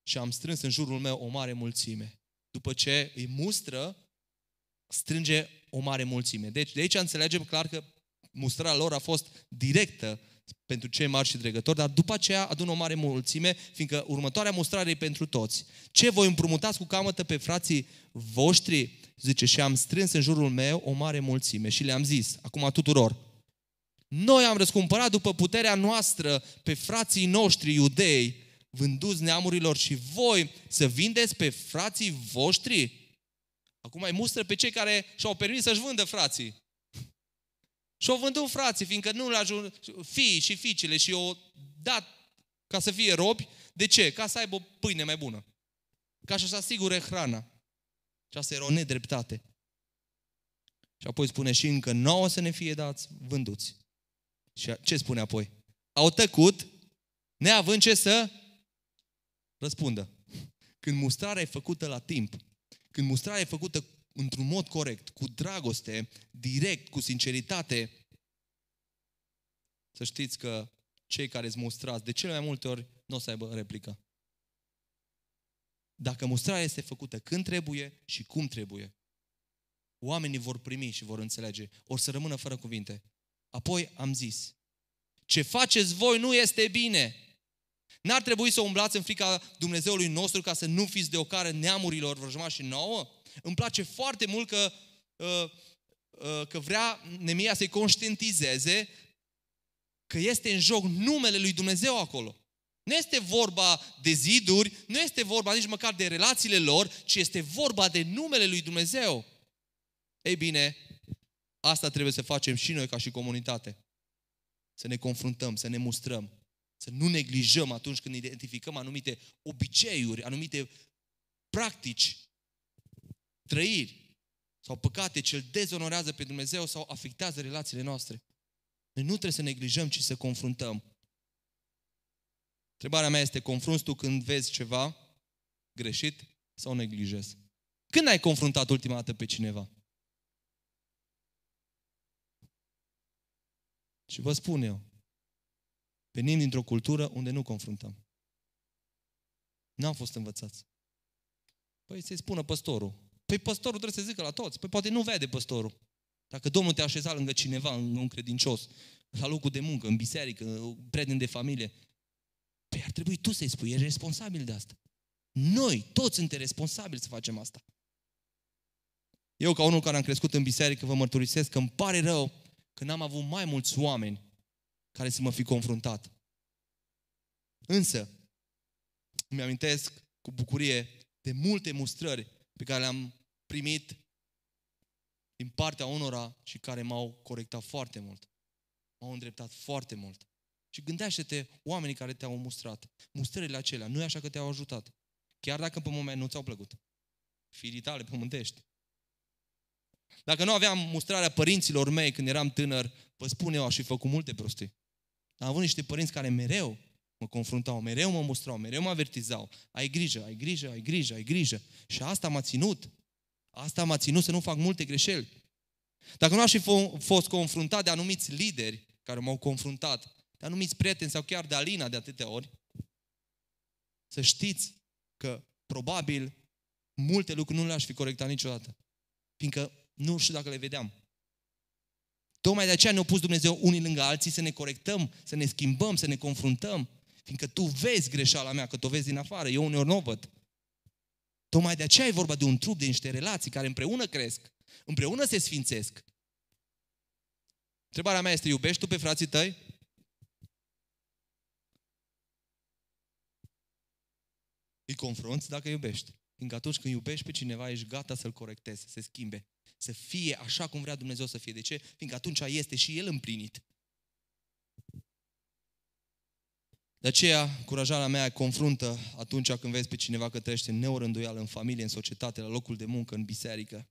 [SPEAKER 1] Și am strâns în jurul meu o mare mulțime. După ce îi mustră, strânge o mare mulțime. Deci de aici înțelegem clar că mustrarea lor a fost directă pentru cei mari și dregători, dar după aceea adună o mare mulțime, fiindcă următoarea mustrare e pentru toți. Ce voi împrumutați cu camătă pe frații voștri? Zice, și am strâns în jurul meu o mare mulțime și le-am zis, acum tuturor, noi am răscumpărat după puterea noastră pe frații noștri iudei, vânduți neamurilor și voi să vindeți pe frații voștri? Acum mai mustră pe cei care și-au permis să-și vândă frații. Și-au vândut frații, fiindcă nu le ajung fii și fiicele și o dat ca să fie robi. De ce? Ca să aibă o pâine mai bună. Ca să-și asigure hrana. Și asta era o nedreptate. Și apoi spune și încă nouă să ne fie dați vânduți. Și ce spune apoi? Au tăcut, neavând ce să răspundă. Când mustrarea e făcută la timp, când mustrarea e făcută într-un mod corect, cu dragoste, direct, cu sinceritate, să știți că cei care îți mustrați, de cele mai multe ori, nu o să aibă replică. Dacă mustrarea este făcută când trebuie și cum trebuie. oamenii vor primi și vor înțelege. Or să rămână fără cuvinte. Apoi am zis, ce faceți voi nu este bine. N-ar trebui să umblați în frica Dumnezeului nostru ca să nu fiți de ocară neamurilor vrăjmași nouă? Îmi place foarte mult că, uh, uh, că vrea Nemia să-i conștientizeze că este în joc numele lui Dumnezeu acolo. Nu este vorba de ziduri, nu este vorba nici măcar de relațiile lor, ci este vorba de numele lui Dumnezeu. Ei bine, asta trebuie să facem și noi ca și comunitate. Să ne confruntăm, să ne mustrăm, să nu neglijăm atunci când identificăm anumite obiceiuri, anumite practici, trăiri sau păcate ce îl dezonorează pe Dumnezeu sau afectează relațiile noastre. Noi nu trebuie să neglijăm, ci să confruntăm. Întrebarea mea este, confrunți tu când vezi ceva greșit sau neglijezi? Când ai confruntat ultima dată pe cineva? Și vă spun eu, venim dintr-o cultură unde nu confruntăm. Nu am fost învățați. Păi să-i spună păstorul. Păi păstorul trebuie să zică la toți. Păi poate nu vede păstorul. Dacă Domnul te-a așezat lângă cineva, un credincios, la locul de muncă, în biserică, prieten de familie, păi ar trebui tu să-i spui, ești responsabil de asta. Noi, toți suntem responsabili să facem asta. Eu, ca unul care am crescut în biserică, vă mărturisesc că îmi pare rău că n-am avut mai mulți oameni care să mă fi confruntat. Însă, îmi amintesc cu bucurie de multe mustrări pe care le-am primit din partea unora și care m-au corectat foarte mult. M-au îndreptat foarte mult. Și gândește-te oamenii care te-au mustrat. Mustrările acelea, nu e așa că te-au ajutat. Chiar dacă pe moment nu ți-au plăcut. Firii tale pământești. Dacă nu aveam mustrarea părinților mei când eram tânăr, vă spun eu, aș fi făcut multe prostii. Am avut niște părinți care mereu mă confruntau, mereu mă mustrau, mereu mă avertizau. Ai grijă, ai grijă, ai grijă, ai grijă. Și asta m-a ținut. Asta m-a ținut să nu fac multe greșeli. Dacă nu aș fi fost confruntat de anumiți lideri care m-au confruntat, de anumiți prieteni sau chiar de Alina de atâtea ori, să știți că probabil multe lucruri nu le-aș fi corectat niciodată. Fiindcă nu știu dacă le vedeam. Tocmai de aceea ne-a pus Dumnezeu unii lângă alții să ne corectăm, să ne schimbăm, să ne confruntăm. Fiindcă tu vezi greșeala mea, că tu o vezi din afară, eu uneori nu o văd. Tocmai de aceea e vorba de un trup, de niște relații care împreună cresc, împreună se sfințesc. Întrebarea mea este, iubești tu pe frații tăi? Îi confrunți dacă iubești. Fiindcă atunci când iubești pe cineva, ești gata să-l corectezi, să se schimbe, să fie așa cum vrea Dumnezeu să fie. De ce? Fiindcă atunci este și El împlinit. De aceea, curajarea mea confruntă atunci când vezi pe cineva că trăiește în neorânduială, în familie, în societate, la locul de muncă, în biserică.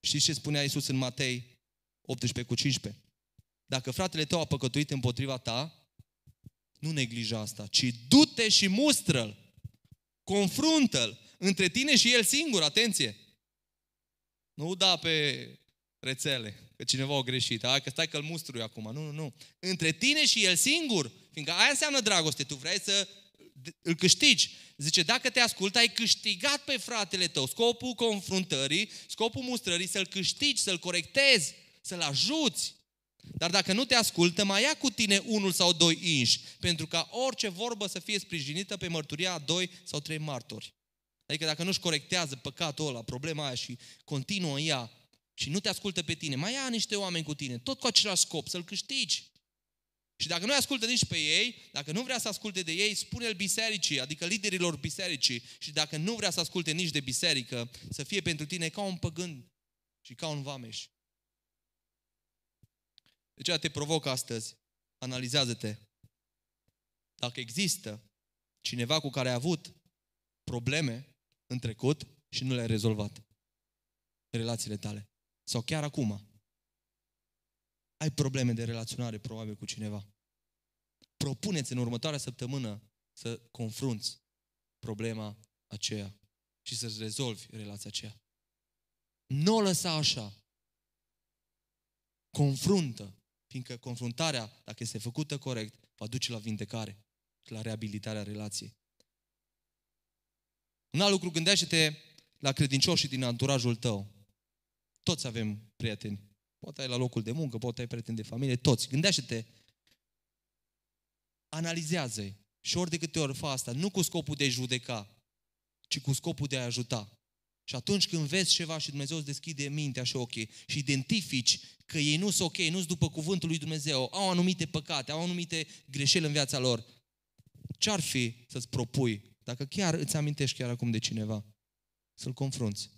[SPEAKER 1] Știți ce spunea Iisus în Matei 18 cu 15? Dacă fratele tău a păcătuit împotriva ta, nu neglija asta, ci du-te și mustră-l, confruntă-l între tine și el singur, atenție. Nu da pe rețele, că cineva a greșit. Hai că stai că-l mustrui acum. Nu, nu, nu. Între tine și el singur. Fiindcă aia înseamnă dragoste. Tu vrei să îl câștigi. Zice, dacă te ascultă, ai câștigat pe fratele tău. Scopul confruntării, scopul mustrării, să-l câștigi, să-l corectezi, să-l ajuți. Dar dacă nu te ascultă, mai ia cu tine unul sau doi inși, pentru ca orice vorbă să fie sprijinită pe mărturia a doi sau trei martori. Adică dacă nu-și corectează păcatul ăla, problema aia și continuă în ea și nu te ascultă pe tine, mai ia niște oameni cu tine, tot cu același scop, să-l câștigi. Și dacă nu ascultă nici pe ei, dacă nu vrea să asculte de ei, spune-l bisericii, adică liderilor bisericii. Și dacă nu vrea să asculte nici de biserică, să fie pentru tine ca un păgân și ca un vameș. De ce te provoc astăzi. Analizează-te. Dacă există cineva cu care ai avut probleme în trecut și nu le-ai rezolvat relațiile tale. Sau chiar acum. Ai probleme de relaționare probabil cu cineva. Propuneți în următoarea săptămână să confrunți problema aceea și să-ți rezolvi relația aceea. Nu o lăsa așa. Confruntă, fiindcă confruntarea, dacă este făcută corect, va duce la vindecare și la reabilitarea relației. Un alt lucru, gândește-te la credincioșii din anturajul tău. Toți avem prieteni. Poate ai la locul de muncă, poate ai prieteni de familie, toți. Gândește-te, analizează-i. Și ori de câte ori fă asta, nu cu scopul de a judeca, ci cu scopul de a ajuta. Și atunci când vezi ceva și Dumnezeu îți deschide mintea și ochii și identifici că ei nu sunt ok, nu sunt după cuvântul lui Dumnezeu, au anumite păcate, au anumite greșeli în viața lor, ce-ar fi să-ți propui, dacă chiar îți amintești chiar acum de cineva, să-l confrunți.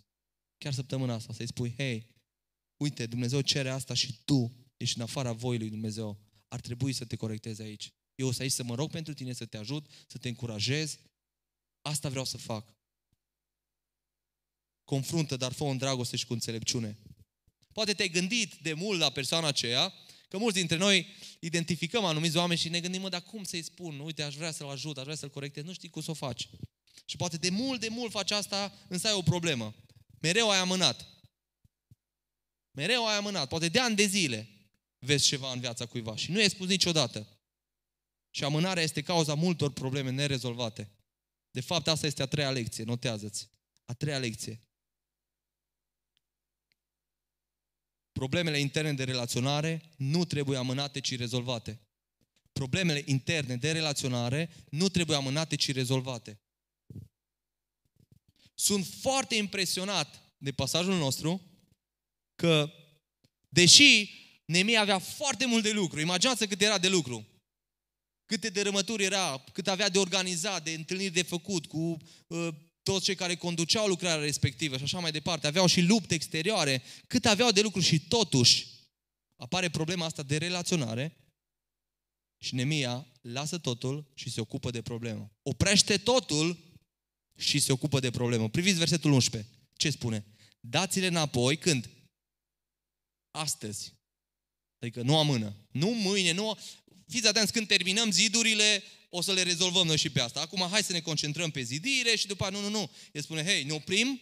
[SPEAKER 1] Chiar săptămâna asta, să-i spui, hei, uite, Dumnezeu cere asta și tu ești în afara voii lui Dumnezeu. Ar trebui să te corectezi aici. Eu o să aici să mă rog pentru tine, să te ajut, să te încurajez. Asta vreau să fac. Confruntă, dar fă în dragoste și cu înțelepciune. Poate te-ai gândit de mult la persoana aceea, că mulți dintre noi identificăm anumiți oameni și ne gândim, mă, dar cum să-i spun? Uite, aș vrea să-l ajut, aș vrea să-l corectez, nu știi cum să o faci. Și poate de mult, de mult faci asta, însă ai o problemă. Mereu ai amânat. Mereu ai amânat. Poate de ani de zile vezi ceva în viața cuiva și nu i-ai spus niciodată. Și amânarea este cauza multor probleme nerezolvate. De fapt, asta este a treia lecție, notează-ți. A treia lecție. Problemele interne de relaționare nu trebuie amânate, ci rezolvate. Problemele interne de relaționare nu trebuie amânate, ci rezolvate. Sunt foarte impresionat de pasajul nostru că, deși Nemia avea foarte mult de lucru, imaginați cât era de lucru, câte dărâmături era, cât avea de organizat, de întâlniri de făcut cu uh, toți cei care conduceau lucrarea respectivă și așa mai departe, aveau și lupte exterioare, cât aveau de lucru și totuși apare problema asta de relaționare și Nemia lasă totul și se ocupă de problemă. Oprește totul și se ocupă de problemă. Priviți versetul 11. Ce spune? Dați-le înapoi când? Astăzi. Adică nu amână. Nu mâine, nu... Fiți atenți, când terminăm zidurile, o să le rezolvăm noi și pe asta. Acum hai să ne concentrăm pe zidire și după nu, nu, nu. El spune, hei, ne oprim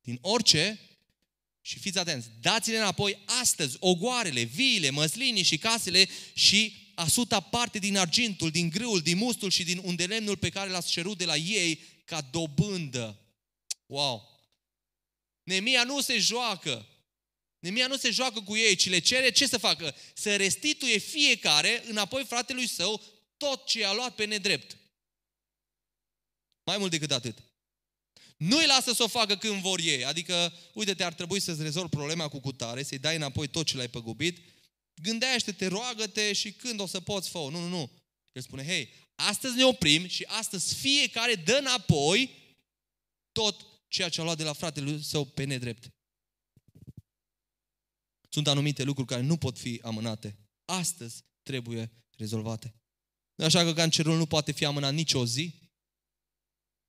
[SPEAKER 1] din orice și fiți atenți, dați-le înapoi astăzi ogoarele, viile, măslinii și casele și asuta parte din argintul, din grâul, din mustul și din undelemnul pe care l-ați cerut de la ei ca dobândă. Wow! Nemia nu se joacă. Nemia nu se joacă cu ei, ci le cere ce să facă? Să restituie fiecare înapoi fratelui său tot ce a luat pe nedrept. Mai mult decât atât. Nu îi lasă să o facă când vor ei. Adică, uite-te, ar trebui să-ți rezolvi problema cu cutare, să-i dai înapoi tot ce l-ai păgubit. Gândește-te, roagă-te și când o să poți fă Nu, nu, nu. El spune, hei, astăzi ne oprim și astăzi fiecare dă înapoi tot ceea ce a luat de la fratele său pe nedrept. Sunt anumite lucruri care nu pot fi amânate. Astăzi trebuie rezolvate. Așa că cancerul nu poate fi amânat nici o zi,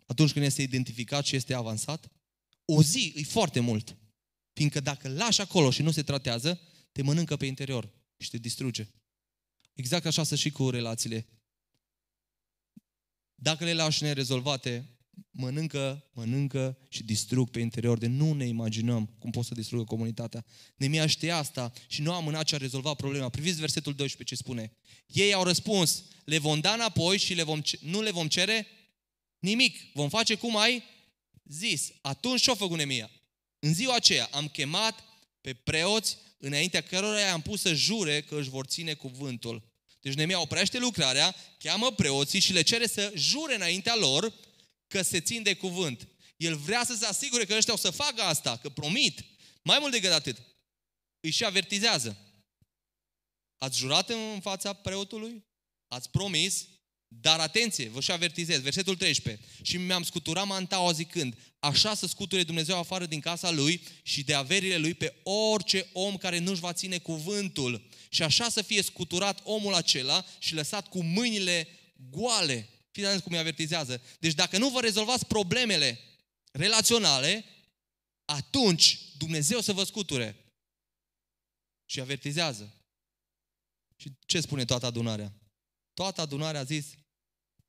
[SPEAKER 1] atunci când este identificat și este avansat. O zi e foarte mult. Fiindcă dacă lași acolo și nu se tratează, te mănâncă pe interior și te distruge. Exact așa să și cu relațiile. Dacă le lași nerezolvate, mănâncă, mănâncă și distrug pe interior, de nu ne imaginăm cum pot să distrugă comunitatea. Nemia știa asta și nu a amânat ce a rezolvat problema. Priviți versetul 12 ce spune. Ei au răspuns, le vom da înapoi și le vom, nu le vom cere nimic. Vom face cum ai zis. Atunci ce-a făcut Nemia? În ziua aceea am chemat pe preoți înaintea cărora i-am pus să jure că își vor ține cuvântul. Deci Nemia oprește lucrarea, cheamă preoții și le cere să jure înaintea lor că se țin de cuvânt. El vrea să se asigure că ăștia o să facă asta, că promit. Mai mult decât atât, își și avertizează. Ați jurat în fața preotului? Ați promis? Dar atenție, vă și avertizez, versetul 13. Și mi-am scuturat mantaua zicând, așa să scuture Dumnezeu afară din casa lui și de averile lui pe orice om care nu-și va ține cuvântul. Și așa să fie scuturat omul acela și lăsat cu mâinile goale. Fiți atenți cum îi avertizează. Deci dacă nu vă rezolvați problemele relaționale, atunci Dumnezeu să vă scuture. Și avertizează. Și ce spune toată adunarea? Toată adunarea a zis,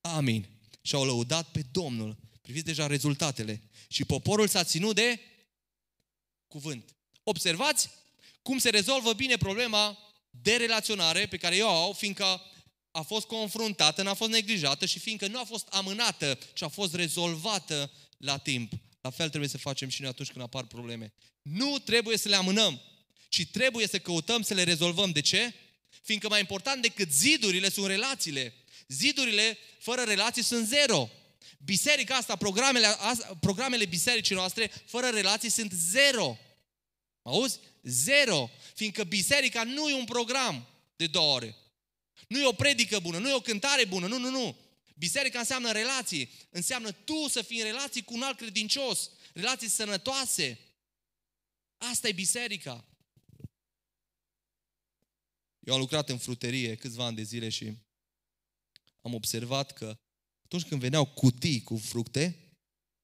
[SPEAKER 1] amin. Și au lăudat pe Domnul. Priviți deja rezultatele. Și poporul s-a ținut de cuvânt. Observați cum se rezolvă bine problema de relaționare pe care eu au, fiindcă a fost confruntată, n-a fost neglijată și fiindcă nu a fost amânată, ci a fost rezolvată la timp, La fel trebuie să facem și noi atunci când apar probleme. Nu trebuie să le amânăm, ci trebuie să căutăm să le rezolvăm. De ce? Fiindcă mai important decât zidurile sunt relațiile. Zidurile fără relații sunt zero. Biserica asta, programele, programele bisericii noastre, fără relații, sunt zero. Auzi? Zero. Fiindcă biserica nu e un program de două ore. Nu e o predică bună, nu e o cântare bună, nu, nu, nu. Biserica înseamnă relații. Înseamnă tu să fii în relații cu un alt credincios. Relații sănătoase. Asta e biserica. Eu am lucrat în fruterie câțiva ani de zile și am observat că atunci când veneau cutii cu fructe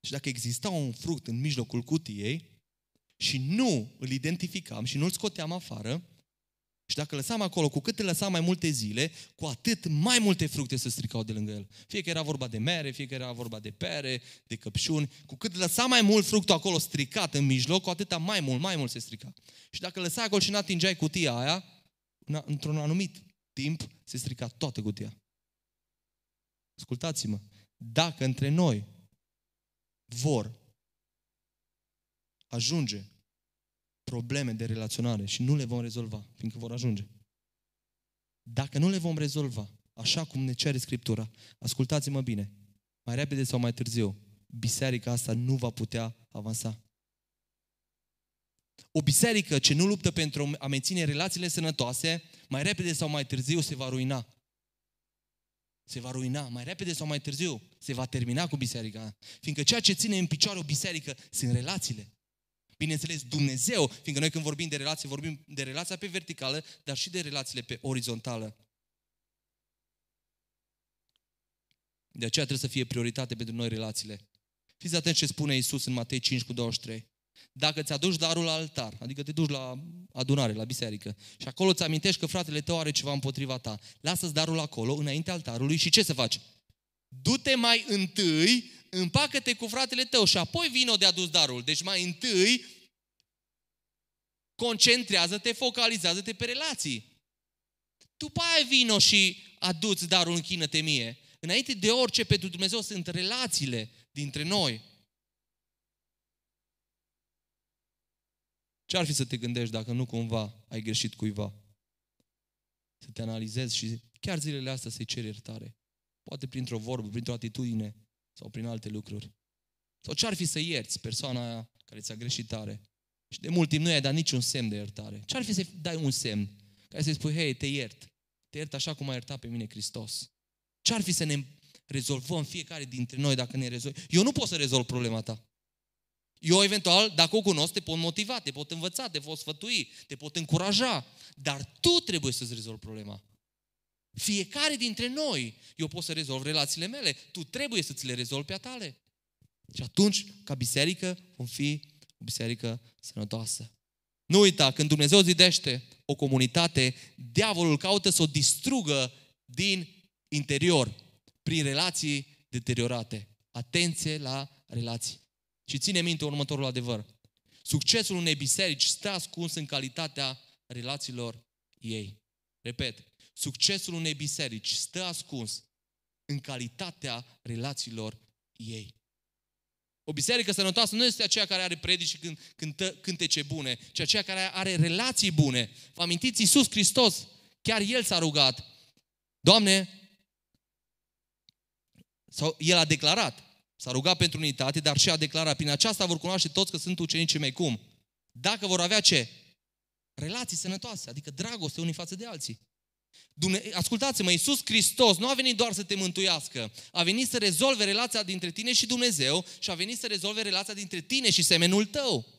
[SPEAKER 1] și dacă exista un fruct în mijlocul cutiei și nu îl identificam și nu îl scoteam afară, și dacă lăsam acolo, cu cât îl lăsam mai multe zile, cu atât mai multe fructe se stricau de lângă el. Fie că era vorba de mere, fie că era vorba de pere, de căpșuni. Cu cât lăsam mai mult fructul acolo stricat în mijloc, cu atât mai mult, mai mult se strica. Și dacă lăsai acolo și nu atingeai cutia aia, într-un anumit timp se strica toată cutia. Ascultați-mă, dacă între noi vor ajunge probleme de relaționare și nu le vom rezolva, fiindcă vor ajunge. Dacă nu le vom rezolva, așa cum ne cere Scriptura, ascultați-mă bine, mai repede sau mai târziu, biserica asta nu va putea avansa. O biserică ce nu luptă pentru a menține relațiile sănătoase, mai repede sau mai târziu se va ruina. Se va ruina, mai repede sau mai târziu se va termina cu biserica. Fiindcă ceea ce ține în picioare o biserică sunt relațiile. Bineînțeles, Dumnezeu, fiindcă noi când vorbim de relații, vorbim de relația pe verticală, dar și de relațiile pe orizontală. De aceea trebuie să fie prioritate pentru noi relațiile. Fiți atenți ce spune Isus în Matei 5 cu 23. Dacă ți aduci darul la altar, adică te duci la adunare, la biserică, și acolo îți amintești că fratele tău are ceva împotriva ta, lasă-ți darul acolo, înainte altarului și ce să faci? Du-te mai întâi, împacă-te cu fratele tău și apoi vino de adus darul. Deci mai întâi concentrează-te, focalizează-te pe relații. După aia vino și aduți darul, închină-te mie. Înainte de orice pentru Dumnezeu sunt relațiile dintre noi. Ce ar fi să te gândești dacă nu cumva ai greșit cuiva? Să te analizezi și chiar zilele astea să-i ceri iertare. Poate printr-o vorbă, printr-o atitudine sau prin alte lucruri. Sau ce ar fi să ierți persoana aia care ți-a greșit tare? Și de mult timp nu i-ai dat niciun semn de iertare. Ce ar fi să dai un semn? Care să-i spui, hei, te iert. Te iert așa cum a iertat pe mine Hristos. Ce ar fi să ne rezolvăm fiecare dintre noi dacă ne rezolvăm? Eu nu pot să rezolv problema ta. Eu, eventual, dacă o cunosc, te pot motiva, te pot învăța, te pot sfătui, te pot încuraja. Dar tu trebuie să-ți rezolvi problema. Fiecare dintre noi, eu pot să rezolv relațiile mele, tu trebuie să ți le rezolvi pe a tale. Și atunci, ca biserică, vom fi o biserică sănătoasă. Nu uita, când Dumnezeu zidește o comunitate, diavolul caută să o distrugă din interior, prin relații deteriorate. Atenție la relații. Și ține minte următorul adevăr. Succesul unei biserici stă ascuns în calitatea relațiilor ei. Repet, succesul unei biserici stă ascuns în calitatea relațiilor ei. O biserică sănătoasă nu este aceea care are predici și cântă, cântece bune, ci aceea care are relații bune. Vă amintiți, Iisus Hristos, chiar El s-a rugat. Doamne, sau El a declarat, s-a rugat pentru unitate, dar și a declarat, prin aceasta vor cunoaște toți că sunt ucenicii mei. Cum? Dacă vor avea ce? Relații sănătoase, adică dragoste unii față de alții. Ascultați-mă, Iisus Hristos nu a venit doar să te mântuiască, a venit să rezolve relația dintre tine și Dumnezeu și a venit să rezolve relația dintre tine și semenul tău.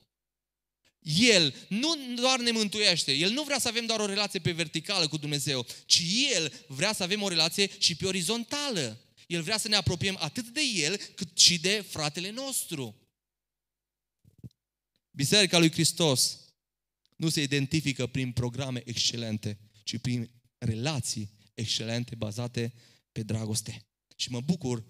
[SPEAKER 1] El nu doar ne mântuiește, El nu vrea să avem doar o relație pe verticală cu Dumnezeu, ci El vrea să avem o relație și pe orizontală. El vrea să ne apropiem atât de El cât și de fratele nostru. Biserica lui Hristos nu se identifică prin programe excelente, ci prin relații excelente bazate pe dragoste. Și mă bucur,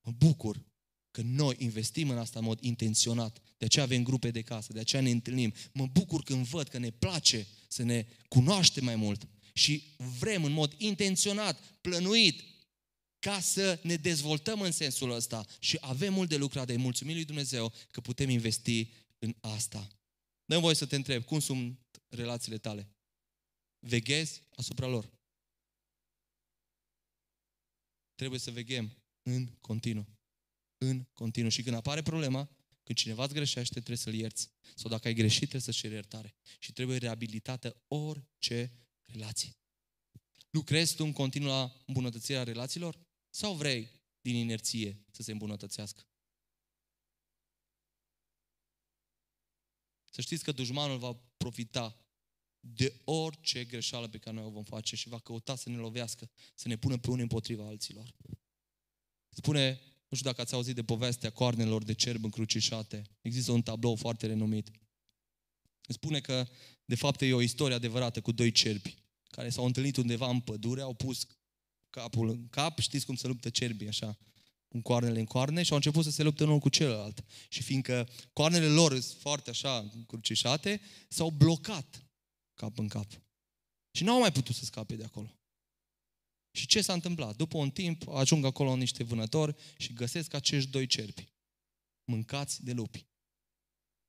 [SPEAKER 1] mă bucur că noi investim în asta în mod intenționat. De aceea avem grupe de casă, de aceea ne întâlnim. Mă bucur când văd că ne place să ne cunoaștem mai mult și vrem în mod intenționat, plănuit, ca să ne dezvoltăm în sensul ăsta și avem mult de lucrat, de mulțumim lui Dumnezeu că putem investi în asta. Dă voi să te întreb, cum sunt relațiile tale? Veghezi asupra lor. Trebuie să veghem în continuu. În continuu. Și când apare problema, când cineva îți greșește, trebuie să-l ierți. Sau dacă ai greșit, trebuie să-și ceri iertare. Și trebuie reabilitată orice relație. Lucrezi tu în continuu la îmbunătățirea relațiilor? Sau vrei din inerție să se îmbunătățească? Să știți că dușmanul va profita de orice greșeală pe care noi o vom face și va căuta să ne lovească, să ne pună pe unii împotriva alților. Spune, nu știu dacă ați auzit de povestea coarnelor de cerb încrucișate. Există un tablou foarte renumit. Spune că, de fapt, e o istorie adevărată cu doi cerbi care s-au întâlnit undeva în pădure, au pus capul în cap, știți cum se luptă cerbii, așa, cu coarnele în coarne și au început să se lupte unul cu celălalt. Și fiindcă coarnele lor sunt foarte așa încrucișate, s-au blocat cap în cap. Și nu au mai putut să scape de acolo. Și ce s-a întâmplat? După un timp ajung acolo niște vânători și găsesc acești doi cerpi, mâncați de lupi.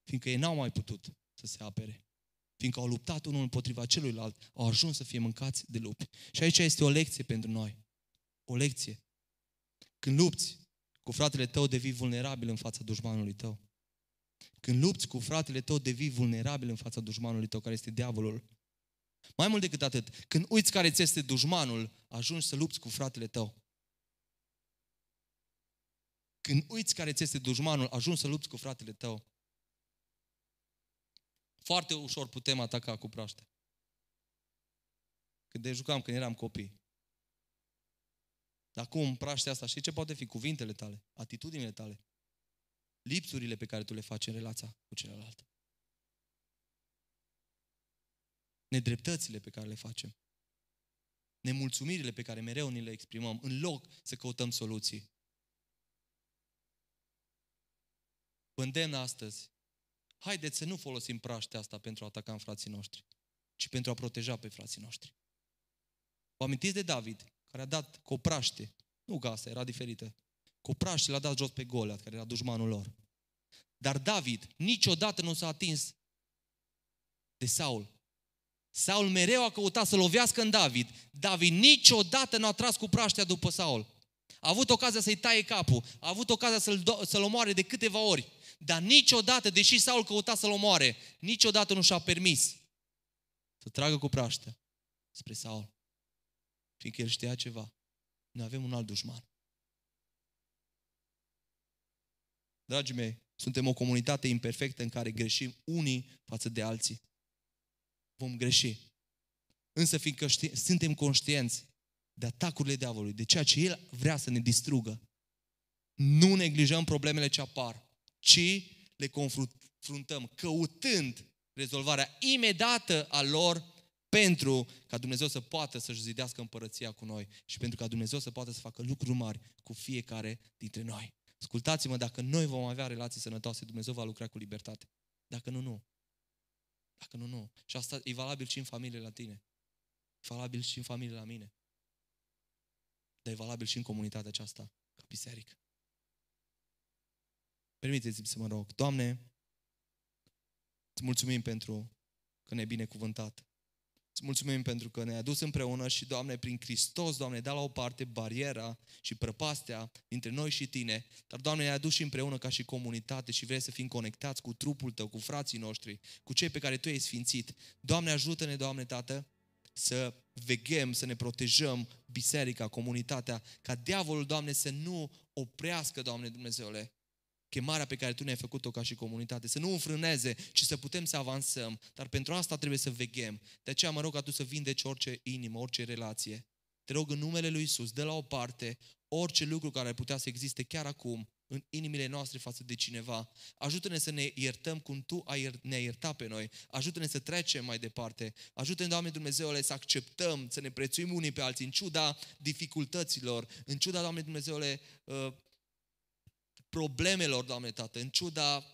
[SPEAKER 1] Fiindcă ei n-au mai putut să se apere. Fiindcă au luptat unul împotriva celuilalt, au ajuns să fie mâncați de lupi. Și aici este o lecție pentru noi. O lecție. Când lupți cu fratele tău, devii vulnerabil în fața dușmanului tău. Când lupți cu fratele tău, devii vulnerabil în fața dușmanului tău, care este diavolul. Mai mult decât atât, când uiți care ți este dușmanul, ajungi să lupți cu fratele tău. Când uiți care ți este dușmanul, ajungi să lupți cu fratele tău. Foarte ușor putem ataca cu praște. Când de jucam când eram copii. Dar cum praștea asta, știi ce poate fi? Cuvintele tale, atitudinile tale, lipsurile pe care tu le faci în relația cu celălalt. Nedreptățile pe care le facem. Nemulțumirile pe care mereu ni le exprimăm, în loc să căutăm soluții. Vă astăzi, haideți să nu folosim praștea asta pentru a ataca în frații noștri, ci pentru a proteja pe frații noștri. Vă amintiți de David, care a dat cu o praște, nu gasa, era diferită, cu o praște l-a dat jos pe Goliat, care era dușmanul lor. Dar David niciodată nu s-a atins de Saul. Saul mereu a căutat să lovească în David. David niciodată nu a tras cu praștea după Saul. A avut ocazia să-i taie capul, a avut ocazia să-l, do- să-l omoare de câteva ori. Dar niciodată, deși Saul căuta să-l omoare, niciodată nu și-a permis să tragă cu praștea spre Saul. Fiindcă el știa ceva. Noi avem un alt dușman. Dragii mei, suntem o comunitate imperfectă în care greșim unii față de alții. Vom greși. Însă fiindcă ști, suntem conștienți de atacurile diavolului, de ceea ce el vrea să ne distrugă, nu neglijăm problemele ce apar, ci le confruntăm căutând rezolvarea imediată a lor pentru ca Dumnezeu să poată să-și zidească împărăția cu noi și pentru ca Dumnezeu să poată să facă lucruri mari cu fiecare dintre noi. Ascultați-mă, dacă noi vom avea relații sănătoase, Dumnezeu va lucra cu libertate. Dacă nu, nu. Dacă nu, nu. Și asta e valabil și în familie la tine. E valabil și în familie la mine. Dar e valabil și în comunitatea aceasta, ca biserică. Permiteți-mi să mă rog. Doamne, îți mulțumim pentru că ne-ai binecuvântat. Îți mulțumim pentru că ne-ai adus împreună și, Doamne, prin Hristos, Doamne, da la o parte bariera și prăpastea dintre noi și Tine, dar, Doamne, ne-ai adus și împreună ca și comunitate și vrei să fim conectați cu trupul Tău, cu frații noștri, cu cei pe care Tu ai sfințit. Doamne, ajută-ne, Doamne, Tată, să veghem, să ne protejăm biserica, comunitatea, ca diavolul, Doamne, să nu oprească, Doamne Dumnezeule, chemarea pe care Tu ne-ai făcut-o ca și comunitate, să nu înfrâneze, ci să putem să avansăm. Dar pentru asta trebuie să veghem. De aceea mă rog ca Tu să vindeci orice inimă, orice relație. Te rog în numele Lui Isus, de la o parte, orice lucru care ar putea să existe chiar acum în inimile noastre față de cineva. Ajută-ne să ne iertăm cum Tu ne-ai iertat pe noi. Ajută-ne să trecem mai departe. Ajută-ne, Doamne Dumnezeule, să acceptăm, să ne prețuim unii pe alții, în ciuda dificultăților, în ciuda, Doamne Dumnezeule, uh, problemelor, Doamne Tată, în ciuda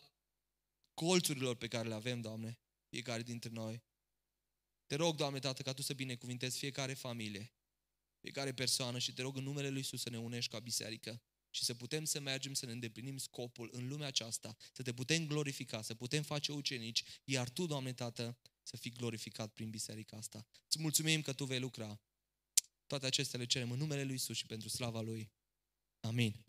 [SPEAKER 1] colțurilor pe care le avem, Doamne, fiecare dintre noi. Te rog, Doamne Tată, ca Tu să binecuvintezi fiecare familie. fiecare persoană și te rog în numele Lui Iisus să ne unești ca biserică și să putem să mergem să ne îndeplinim scopul în lumea aceasta, să te putem glorifica, să putem face ucenici, iar Tu, Doamne Tată, să fii glorificat prin biserica asta. Îți mulțumim că Tu vei lucra. Toate acestea le cerem în numele Lui Iisus și pentru slava Lui. Amin.